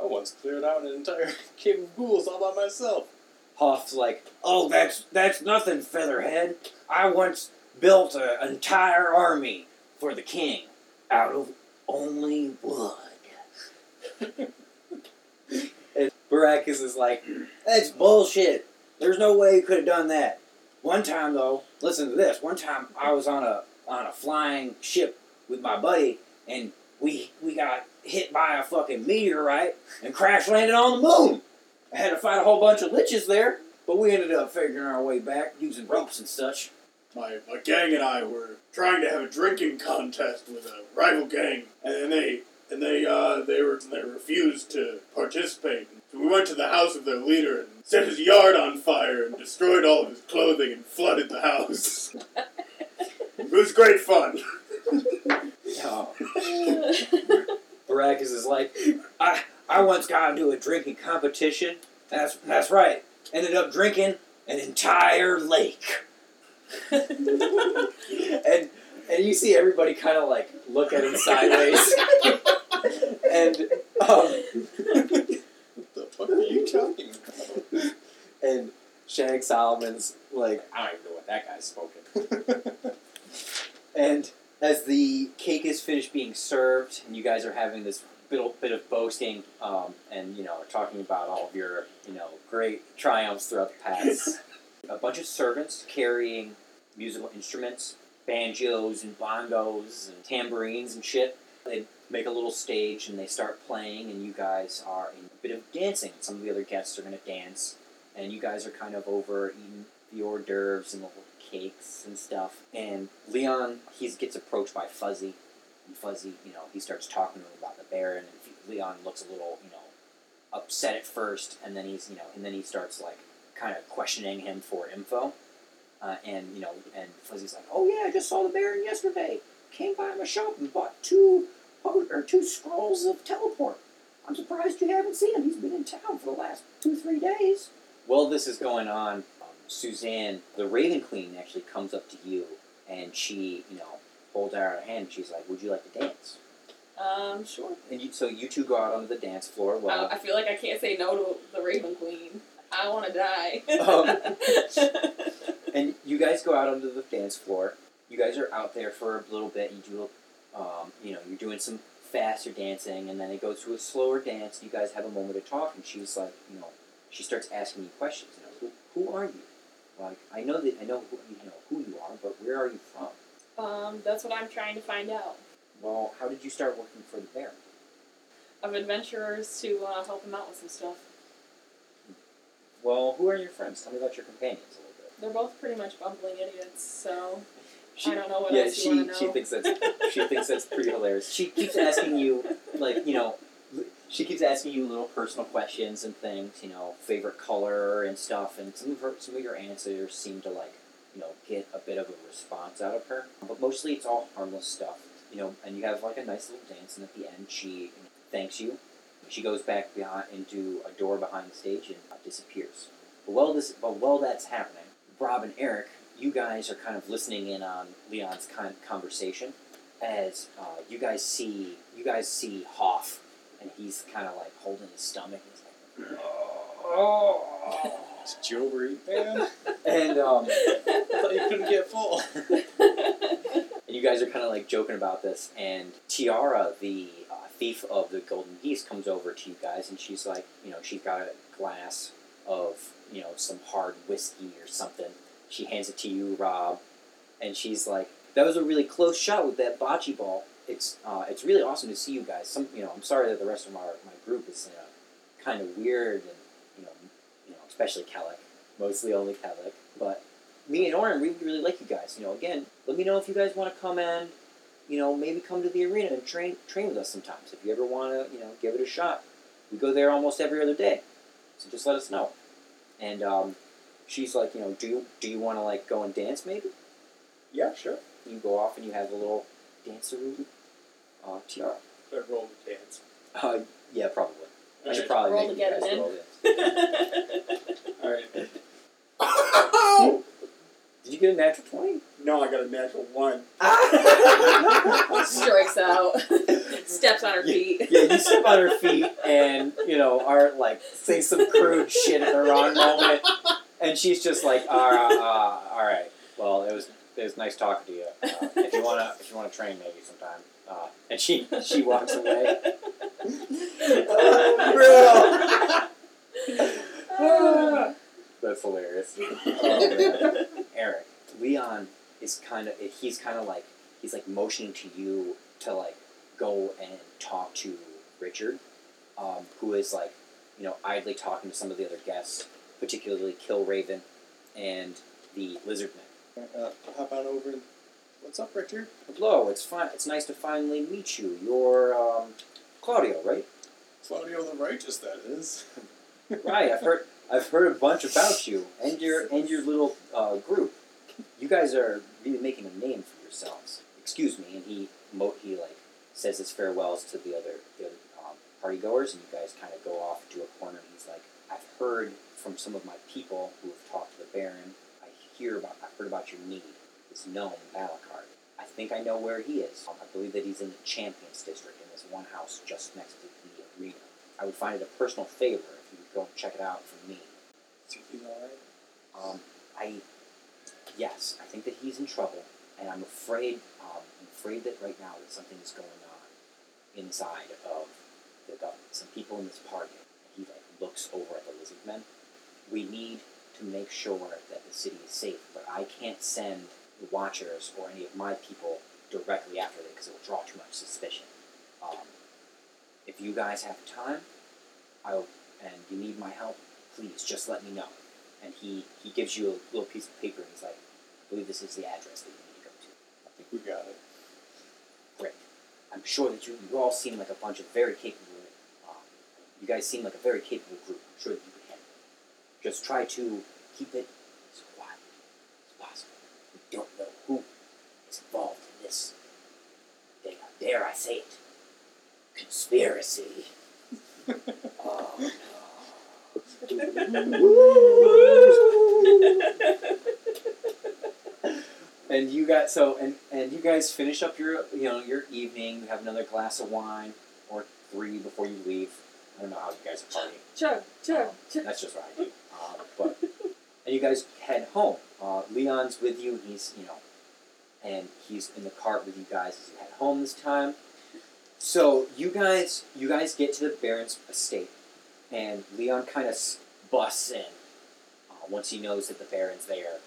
I once cleared out an entire cave of ghouls all by myself. Hoff's like, oh, that's, that's nothing, Featherhead. I once built a- an entire army for the king out of only wood. and Baracus is like, that's bullshit. There's no way you could have done that. One time though, listen to this. One time I was on a on a flying ship with my buddy, and we we got hit by a fucking meteorite and crash landed on the moon. I had to fight a whole bunch of liches there, but we ended up figuring our way back using ropes and such. My, my gang and I were trying to have a drinking contest with a rival gang, and then they and they uh, they were they refused to participate. So we went to the house of their leader and set his yard on fire and destroyed all of his clothing and flooded the house. it was great fun. Oh. Baracus is like, I I once got into a drinking competition. That's that's right. Ended up drinking an entire lake. And and you see everybody kind of like look at him sideways. and um, What the fuck are you talking about? and Shag Solomon's like, I don't even know what that guy's spoken. And as the cake is finished being served, and you guys are having this bit, bit of boasting, um, and you know, talking about all of your you know great triumphs throughout the past, a bunch of servants carrying musical instruments, banjos and bongos and tambourines and shit. They make a little stage and they start playing, and you guys are in a bit of dancing. Some of the other guests are going to dance, and you guys are kind of over eating the hors d'oeuvres and the little cakes and stuff. And Leon, he gets approached by Fuzzy, and Fuzzy, you know, he starts talking to him about the Baron, and Leon looks a little, you know, upset at first, and then he's you know, and then he starts like kind of questioning him for info, uh, and you know, and Fuzzy's like, "Oh yeah, I just saw the Baron yesterday. Came by my shop and bought two or two scrolls of teleport. I'm surprised you haven't seen him. He's been in town for the last two three days." While this is going on, um, Suzanne, the Raven Queen, actually comes up to you, and she, you know, holds out her hand. and She's like, "Would you like to dance?" Um, sure. And you, so you two go out onto the dance floor. Well, I, I feel like I can't say no to the Raven Queen. I want to die. Um, and you guys go out onto the dance floor. You guys are out there for a little bit. You do, um, you know, you're doing some faster dancing, and then it goes to a slower dance. You guys have a moment to talk, and she's like, you know, she starts asking you questions. You know, who, who are you? Like, I know that I know who you know who you are, but where are you from? um, that's what I'm trying to find out. Well, how did you start working for the Baron? Of adventurers to uh, help him out with some stuff. Well, who are your friends? Tell me about your companions a little bit. They're both pretty much bumbling idiots, so She, I don't know what yeah, else she you want to know. Yeah, she thinks that's she thinks that's pretty hilarious. She keeps asking you like you know, she keeps asking you little personal questions and things. You know, favorite color and stuff, and some of her some of your answers seem to like you know get a bit of a response out of her. But mostly it's all harmless stuff. You know, and you have like a nice little dance, and at the end she thanks you. She goes back behind into a door behind the stage and uh, disappears. But while this, but while that's happening, Rob and Eric, you guys are kind of listening in on Leon's con- conversation as uh, you guys see you guys see Hoff, and he's kind of like holding his stomach. He's like, oh, Did you overeat, man? and um, I thought you couldn't get full. and you guys are kind of like joking about this. And Tiara, the thief of the golden geese, comes over to you guys, and she's like, you know, she's got a glass of you know some hard whiskey or something. She hands it to you, Rob, and she's like, "That was a really close shot with that bocce ball. It's uh, it's really awesome to see you guys. Some you know, I'm sorry that the rest of our my group is uh, kind of weird and you know, you know, especially Kellic, mostly only Kellic, but." Me and Oren, we really like you guys. You know, again, let me know if you guys want to come and, you know, maybe come to the arena and train train with us sometimes. If you ever want to, you know, give it a shot. We go there almost every other day, so just let us know. And um, she's like, you know, do you do you want to like go and dance maybe? Yeah, sure. You go off and you have a little dancer uh, tiara. Better roll the dance. Uh, yeah, probably. I should probably Roll make to you get guys it in. roll. Alright. Did you get a natural twenty? No, I got a natural one. Strikes out. Steps on her feet. Yeah, you step on her feet and, you know, are like say some crude shit at the wrong moment. And she's just like, uh, uh, all right. Well, it was it was nice talking to you. Uh, if you wanna if you wanna train maybe sometime. Uh, and she she walks away. Ah. That's hilarious. Oh, man. Eric, Leon is kind of he's kind of like he's like motioning to you to like go and talk to Richard, um, who is like you know idly talking to some of the other guests, particularly Kill Raven and the Lizard Man. Uh, hop on over and. What's up, Richard? Hello, it's fine. It's nice to finally meet you. You're um, Claudio, right? Claudio the Righteous, that is. right. I've heard. I've heard a bunch about you and your and your little uh, group. You guys are really making a name for yourselves. Excuse me, and he mo- he like says his farewells to the other the other um, party goers, and you guys kind of go off to a corner. And he's like, I've heard from some of my people who have talked to the Baron. I hear about. I've heard about your need. This gnome Balakard. I think I know where he is. Um, I believe that he's in the Champions District in this one house just next to the arena. I would find it a personal favor if you would go and check it out for me. Think he's alright? Um, I, yes, I think that he's in trouble, and I'm afraid, um, I'm afraid that right now that something is going on inside of the government. Some people in this party. He like looks over at the lizard men. We need to make sure that the city is safe, but I can't send the Watchers or any of my people directly after them because it will draw too much suspicion. Um, if you guys have time, I'll, and you need my help, please just let me know and he, he gives you a little piece of paper and he's like, believe this is the address that you need to go to. I think we got it. Great. I'm sure that you, you all seem like a bunch of very capable um, You guys seem like a very capable group. I'm sure that you can handle it. Just try to keep it as quiet as possible. We don't know who is involved in this. Dare, dare I say it? Conspiracy. oh, and you got so and and you guys finish up your you know your evening. You have another glass of wine or three before you leave. I don't know how you guys are partying. Chug, chug, chug. That's just what I do. Uh, but and you guys head home. Uh, Leon's with you. He's you know, and he's in the cart with you guys as you head home this time. So you guys you guys get to the Baron's estate, and Leon kind of busts in uh, once he knows that the Baron's there,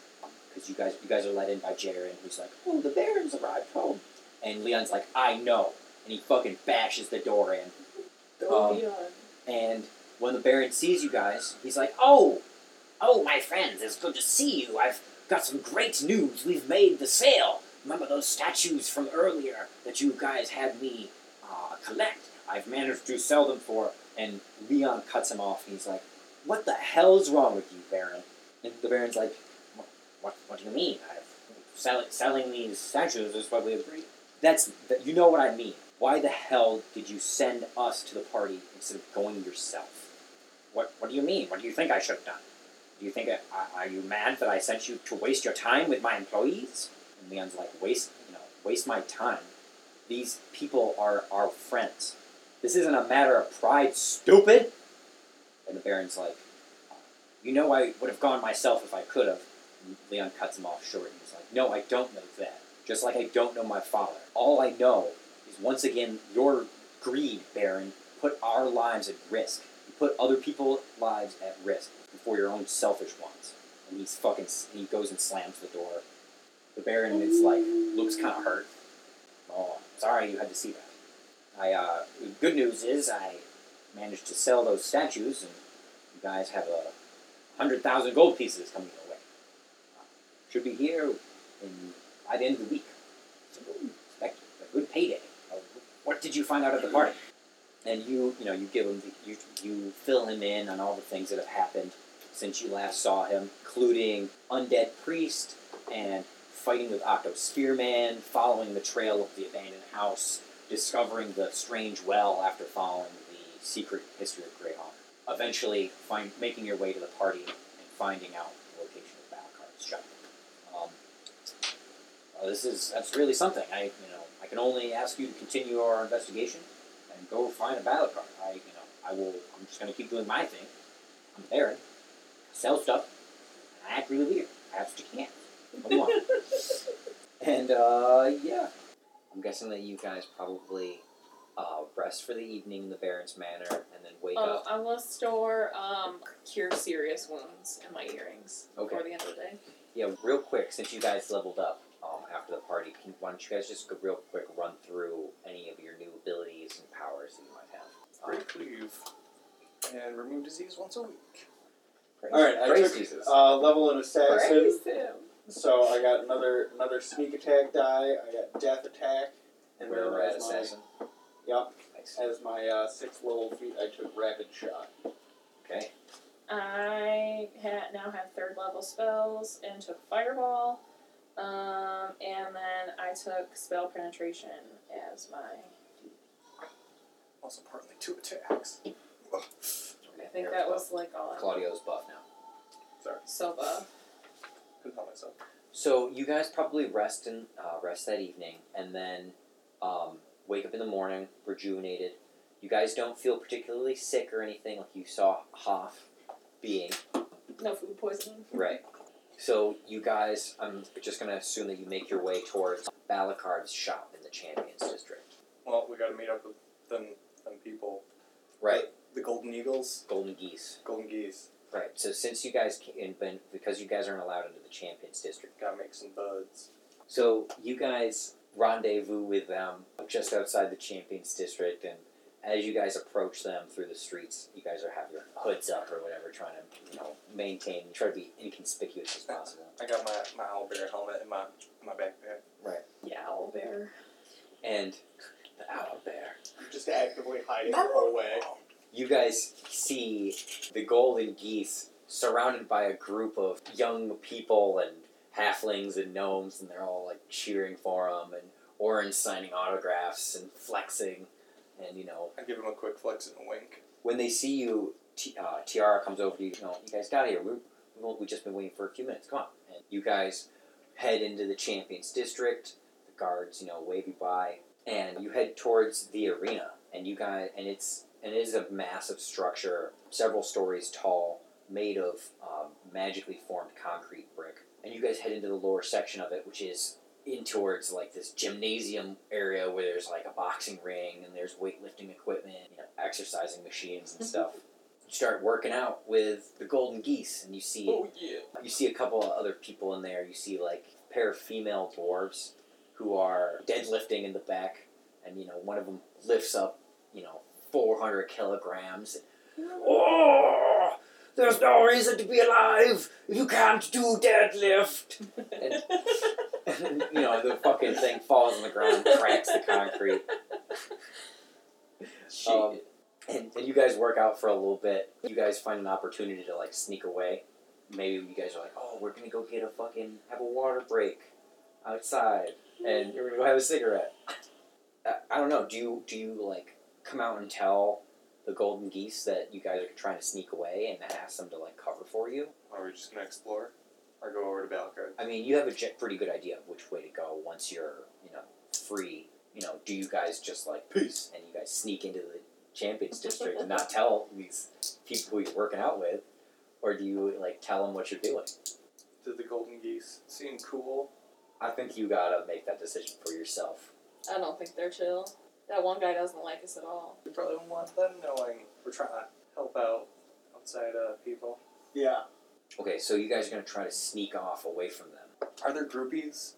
because you guys you guys are let in by Jaren, who's like, "Oh, the Baron's arrived home," and Leon's like, "I know," and he fucking bashes the door in. Go Um, Leon. And when the Baron sees you guys, he's like, "Oh, oh, my friends, it's good to see you. I've got some great news. We've made the sale. Remember those statues from earlier that you guys had me uh, collect? I've managed to sell them for." And Leon cuts him off, and he's like, "What the hell's wrong with you, Baron?" And the Baron's like, "What? What, do you mean? I've sell, selling these statues is what we agreed." That's that, you know what I mean. Why the hell did you send us to the party instead of going yourself? What What do you mean? What do you think I should have done? Do you think I- are you mad that I sent you to waste your time with my employees? And Leon's like, waste you know, waste my time. These people are our friends. This isn't a matter of pride, stupid. And the Baron's like, you know, I would have gone myself if I could have. Leon cuts him off short and he's like, no, I don't know that. Just like I don't know my father. All I know is once again your greed, Baron, put our lives at risk. You put other people's lives at risk before your own selfish ones. And he's fucking. He goes and slams the door. The Baron is like looks kind of hurt. Oh, sorry you had to see that. I. Uh, good news is I managed to sell those statues, and you guys have a hundred thousand gold pieces coming. Uh, should be here in by the end of the week. So a good payday. Uh, what did you find out at the party? And you, you know, you give him, the, you, you fill him in on all the things that have happened since you last saw him, including undead priest and fighting with Octo Spearman, following the trail of the abandoned house, discovering the strange well after following the secret history of Greyhawk. Eventually, find making your way to the party and finding out the location of Balcar's shop. This is that's really something. I you know I can only ask you to continue our investigation and go find a Balakard. I you know I will. I'm just gonna keep doing my thing. I'm a Baron. Sell stuff. And I act really weird. Perhaps you can't. What do you want? and uh, yeah, I'm guessing that you guys probably uh, rest for the evening in the Baron's Manor and then wake Oh, up. I will store um, cure serious wounds in my earrings Okay. before the end of the day. Yeah, real quick, since you guys leveled up um, after the party, can, why don't you guys just go real quick run through any of your new abilities and powers that you might have? Um, Great cleave. And remove disease once a week. praise- All right, I praise took Jesus. uh, level an assassin, Praise him. so I got another another sneak attack die. I got death attack, and Where then we're at as my, assassin. Yep, Nice. as my uh, sixth level feat, I took rapid shot. Okay. I ha- now have third level spells and took fireball. Um, and then I took spell penetration as my. Also, partly two attacks. I think that was like all. I Claudio's buff now. Sorry, so buff. Couldn't help myself. So you guys probably rest and uh, rest that evening, and then um, wake up in the morning rejuvenated. You guys don't feel particularly sick or anything, like you saw Hoff being. No food poisoning. Right. So you guys, I'm just gonna assume that you make your way towards Balakard's shop in the Champions District. Well, we gotta meet up with them, them people. Right. The Golden Eagles. Golden Geese. Golden Geese. Right. So since you guys can, been because you guys aren't allowed into the Champions District, Gotta make some buds. so you guys rendezvous with them just outside the Champions District, and as you guys approach them through the streets, you guys are have your hoods up or whatever, trying to you know maintain, try to be inconspicuous as possible. I got my, my owl bear helmet in my my backpack. Right. Yeah, owl bear. And the owl bear. Just actively hiding the whole way. you guys see the golden geese surrounded by a group of young people and halflings and gnomes, and they're all like cheering for them and Orin signing autographs and flexing, and you know I give him a quick flex and a wink. when they see you, T- uh, Tiara comes over to you. You know, you guys got here. We we just been waiting for a few minutes. Come on, and you guys head into the Champions District. The guards, you know, wave you by, and you head towards the arena. And you guys, and it's and it is a massive structure, several stories tall, made of um, magically formed concrete brick. And you guys head into the lower section of it, which is in towards like this gymnasium area where there's like a boxing ring and there's weightlifting equipment, you know, exercising machines and mm-hmm. stuff. You start working out with the golden geese, and you see Oh yeah. you see a couple of other people in there. You see like a pair of female dwarves who are deadlifting in the back, and you know one of them lifts up you know four hundred kilograms. Oh, there's no reason to be alive if you can't do deadlift. And, you know the fucking thing falls on the ground, cracks the concrete. Um, and, and you guys work out for a little bit. You guys find an opportunity to like sneak away. Maybe you guys are like, oh, we're gonna go get a fucking have a water break outside, and you're gonna go have a cigarette. I, I don't know. Do you do you like come out and tell the golden geese that you guys are trying to sneak away and ask them to like cover for you? Are we just gonna explore? Or go over to Balakard? I mean, you have a pretty good idea of which way to go once you're you know free. You know, do you guys just like peace and you guys sneak into the champions district and not tell these people who you're working out with, or do you like tell them what you're doing? Did the golden geese seem cool? I think you gotta make that decision for yourself. I don't think they're chill. That one guy doesn't like us at all. We probably don't want them knowing we're trying to help out outside uh, people. Yeah. Okay, so you guys are gonna try to sneak off away from them. Are there groupies?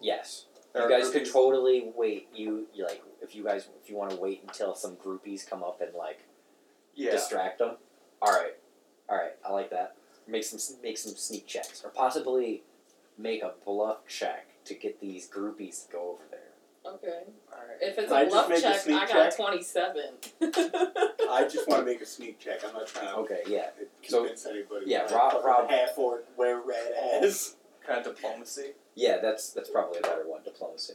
Yes, There you are guys could totally wait. You you like if you guys if you want to wait until some groupies come up and like Yeah. distract them. All right, all right, I like that. Make some make some sneak checks, or possibly make a bluff check to get these groupies to go over there. Okay. Alright. If it's Can I a just bluff make a sneak check, sneak I got check? a 27. I just want to make a sneak check. I'm not trying to Okay, yeah. So- convince anybody. yeah, Rob- Rob- half orc wear red ass. Kind of diplomacy. Yeah, that's that's probably a better one. Diplomacy.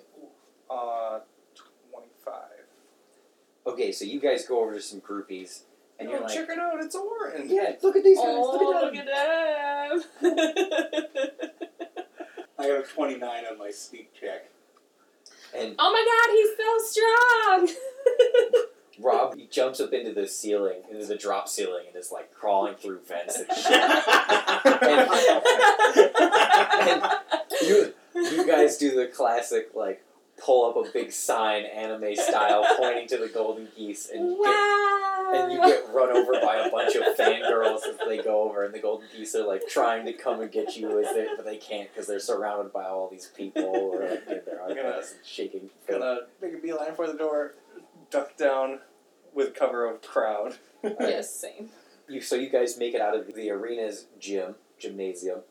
Uh, 25. Okay, so you guys go over to some groupies, and Yo, you're like, check it out, it's Oren! "Yeah, look at these guys. oh, look at look them." at them. I got a 29 on my sneak check. And oh my god, he's so strong! Rob he jumps up into the ceiling, into the drop ceiling, and is like crawling through vents and shit. and you you guys do the classic like pull up a big sign anime style pointing to the golden geese and get and you get run over by a bunch of fangirls as they go over and the golden geese are like trying to come and get you as they but they can't because they're surrounded by all these people or like in their I'm gonna- shaking Gonna make a beeline for the door, duck down with cover of crowd. yes, same. you so you guys make it out of the arena's gym gymnasium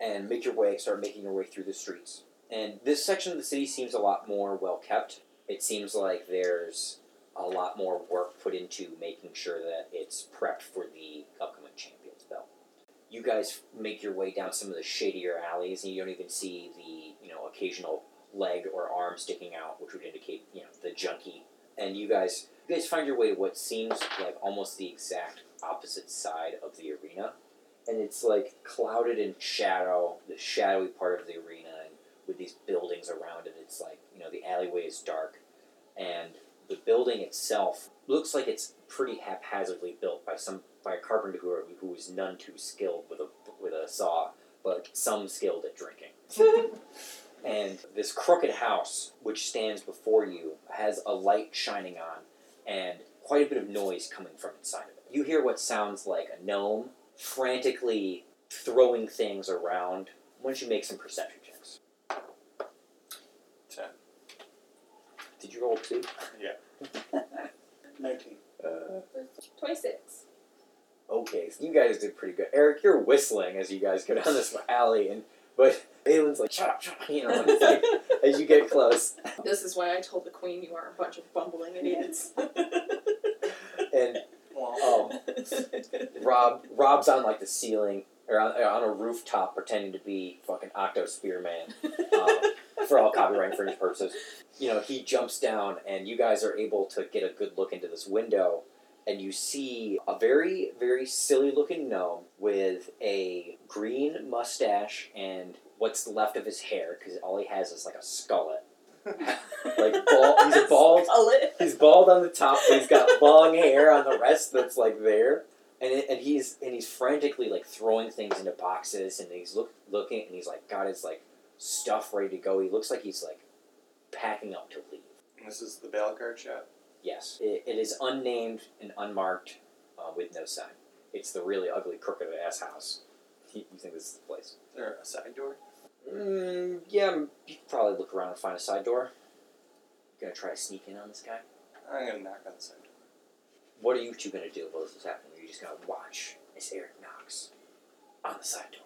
and make your way start making your way through the streets and this section of the city seems a lot more well kept. It seems like there's a lot more work put into making sure that it's prepped for the upcoming champions belt. You guys make your way down some of the shadier alleys and you don't even see the you know occasional leg or arm sticking out which would indicate you know the junkie. And you guys you guys find your way to what seems like almost the exact opposite side of the arena. And it's like clouded in shadow the shadowy part of the arena with these buildings around it it's like you know the alleyway is dark and the building itself looks like it's pretty haphazardly built by some by a carpenter who, who is none too skilled with a with a saw but some skilled at drinking and this crooked house which stands before you has a light shining on and quite a bit of noise coming from inside of it. You hear what sounds like a gnome frantically throwing things around. Why don't you make some perception checks? Ten. Did you roll two? 19. Uh, 26. okay, so you guys did pretty good. Eric, you're whistling as you guys go down this alley, and but Aylin's like, shut up, shut up, you know, like, as you get close. This is why I told the queen you are a bunch of bumbling idiots. And Um, Rob Rob's on like the ceiling or on, on a rooftop pretending to be fucking Octo Spearman um, for all copyright infringement purposes. You know, he jumps down and you guys are able to get a good look into this window and you see a very, very silly looking gnome with a green mustache and what's left of his hair because all he has is like a skullet. like bald, he's a bald. He's bald on the top, but he's got long hair on the rest that's like there, and it, and he's and he's frantically like throwing things into boxes, and he's look looking, and he's like God his like stuff ready to go. He looks like he's like packing up to leave. This is the Balakard shop. Yes, it, it is unnamed and unmarked, uh, with no sign. It's the really ugly, crooked ass house. You you think this is the place? Is there a side door? Mm, yeah, you could probably look around and find a side door. You gonna try to sneak in on this guy? I'm gonna knock on the side door. What are you two gonna do while this is happening? Are you just gonna watch as Eric knocks on the side door?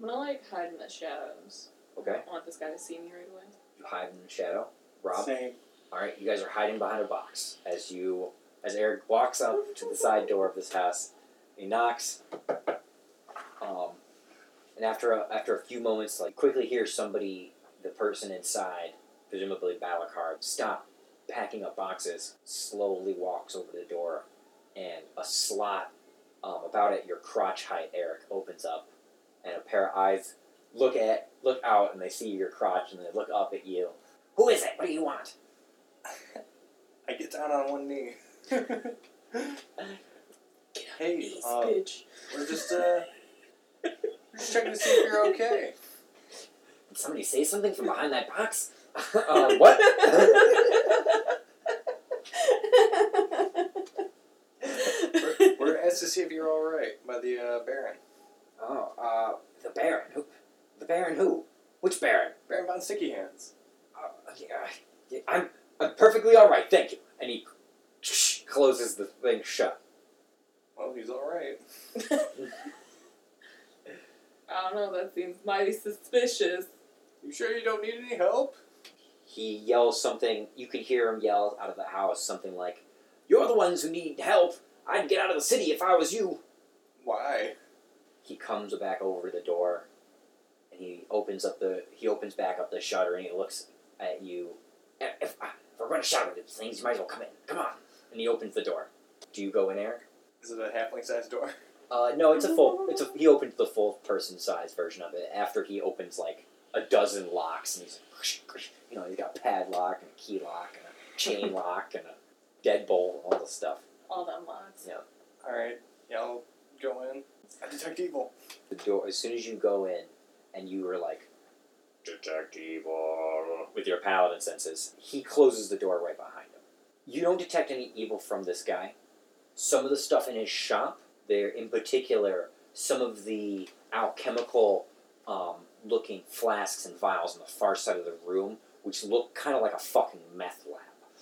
I'm gonna like hide in the shadows. I Okay, don't want this guy to see me right away. you hide in the shadow. Rob, Same. all right, you guys are hiding behind a box as you as Eric walks up to the side door of this house. He knocks, um, and after a, after a few moments, like quickly hears somebody, the person inside, presumably Balakard, stop packing up boxes. Slowly walks over to the door, and a slot um, about at your crotch height, Eric, opens up, and a pair of eyes look at look out, and they see your crotch, and they look up at you. Who is it? What do you want? I get down on one knee. hey, uh, bitch. we're just uh, we're just checking to see if you're okay. Did somebody say something from behind that box? uh, what? We're, we're asked to see if you're all right by the uh, Baron, oh, uh, the Baron. Who? The Baron who? Which Baron? Baron von Sticky Hands. Uh, yeah, yeah, I'm, I'm perfectly all right, thank you. And he closes the thing shut. Well, he's all right. I don't know, that seems mighty suspicious. You sure you don't need any help? He yells something. You can hear him yell out of the house something like, "You're the ones who need help. I'd get out of the city if I was you." Why? he comes back over the door and he opens up the he opens back up the shutter and he looks at you if, if, if we're going to shutter these things you might as well come in come on and he opens the door do you go in eric Is it a halfling sized door? uh, no it's a full it's a he opens the full person size version of it after he opens like a dozen locks and he's like, you know he's got padlock and a key lock and a chain lock and a deadbolt and all the stuff All them locks. Yeah. All right, yeah, I'll go in. I detect evil. the door as soon as you go in and you were like detect evil with your paladin senses he closes the door right behind him. You don't detect any evil from this guy. Some of the stuff in his shop there in particular some of the alchemical um, looking flasks and vials on the far side of the room which look kind of like a fucking meth lab.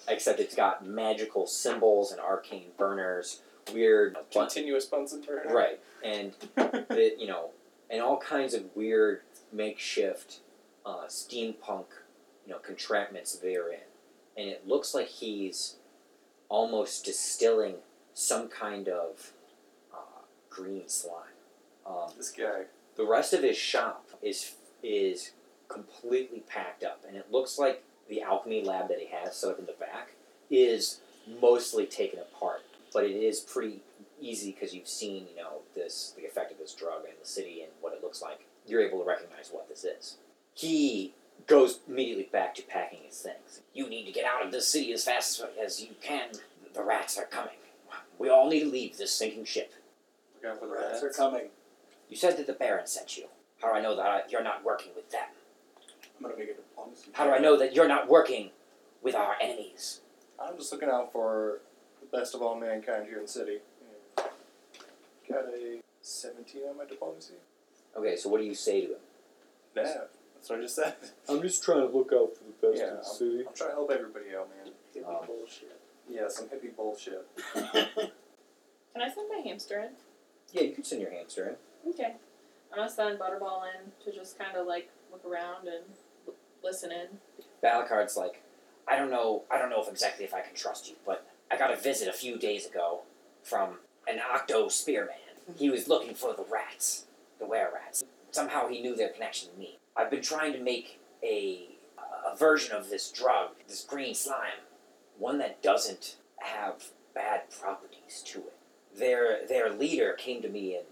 Except it's got magical symbols and arcane burners weird Continuous Bunsen burner. Right, and the, you know, and all kinds of weird makeshift uh, steampunk, you know, contraptions therein, and it looks like he's almost distilling some kind of uh, green slime. Um, This guy. the rest of his shop is is completely packed up, and it looks like the alchemy lab that he has set up in the back is mostly taken apart. But it is pretty easy because you've seen, you know, this the effect of this drug in the city and looks like. You're able to recognize what this is. He goes immediately back to packing his things. You need to get out of this city as fast as, as you can. The rats are coming. We all need to leave this sinking ship. Look out for the Rats rats. are coming. You said that the Baron sent you. How do I know that I, you're not working with them? I'm gonna make a diplomacy. How do I know that you're not working with our enemies? I'm just looking out for the best of all mankind here in the city. Got a 17 on my diplomacy. Okay, so what do you say to him? Yeah, that's what I just said. I'm just trying to look out for the best Yeah, of the city. I'm trying to help everybody out, man. Um, bullshit. Yeah, some hippie bullshit. Can I send my hamster in? Yeah, you can send your hamster in. Okay. I'm gonna send Butterball in to just kind of like look around and l- listen in. Balakard's like, I don't know, I don't know if exactly if I can trust you, but I got a visit a few days ago from an octo spearman. He was looking for the rats, the were rats. Somehow he knew their connection to me. I've been trying to make a a version of this drug, this green slime, one that doesn't have bad properties to it. Their their leader came to me and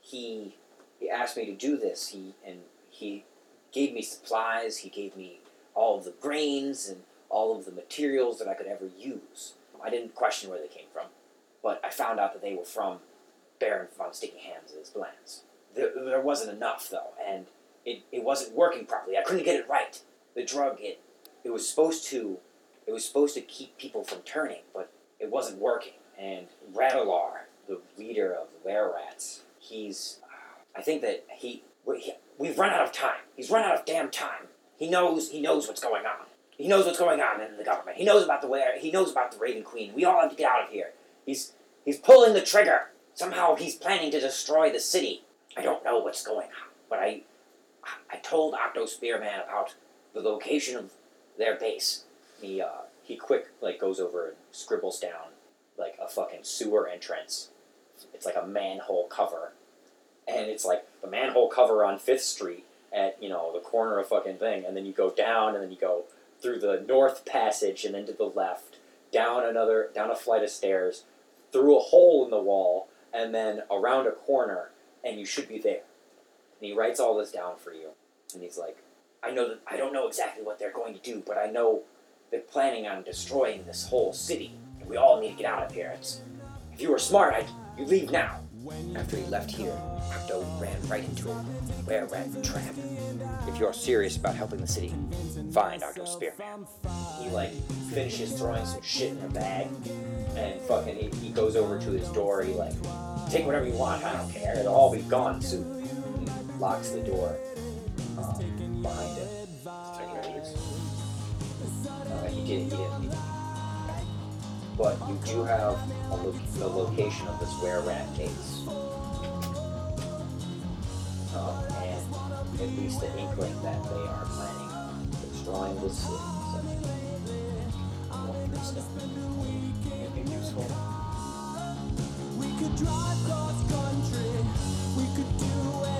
he he asked me to do this. He and he gave me supplies. He gave me all of the grains and all of the materials that I could ever use. I didn't question where they came from, but I found out that they were from Baron von Sticky Hands' lands. There, there wasn't enough though, and it, it wasn't working properly. I couldn't get it right. The drug it it was supposed to it was supposed to keep people from turning, but it wasn't working. And Radalar, the leader of the Were Rats, he's I think that he, we, he we've run out of time. He's run out of damn time. He knows he knows what's going on. He knows what's going on in the government. He knows about the where he knows about the Raven Queen. We all have to get out of here. He's he's pulling the trigger. Somehow he's planning to destroy the city. I don't know what's going on, but I I told Octo Spearman about the location of their base. He uh he quick like goes over and scribbles down like a fucking sewer entrance. It's like a manhole cover. And it's like the manhole cover on Fifth Street at, you know, the corner of fucking thing, and then you go down and then you go through the north passage and then to the left, down another down a flight of stairs, through a hole in the wall, and then around a corner, and you should be there. And he writes all this down for you. And he's like, I know that I don't know exactly what they're going to do, but I know they're planning on destroying this whole city. And we all need to get out of here. It's, if you were smart, I'd you leave now. After he left here, Octo ran right into a were rat trap. If you're serious about helping the city, find Octo Spearman. He like finishes throwing some shit in a bag, and fucking he, he goes over to his door. He like, take whatever you want. I don't care. It'll all be gone soon. He locks the door um, behind him. Uh, he did. He but you do have lo- the location of this were rat case. Um, and at least an inkling that they are planning on destroying this city. So. We could drive cross country, we could do it.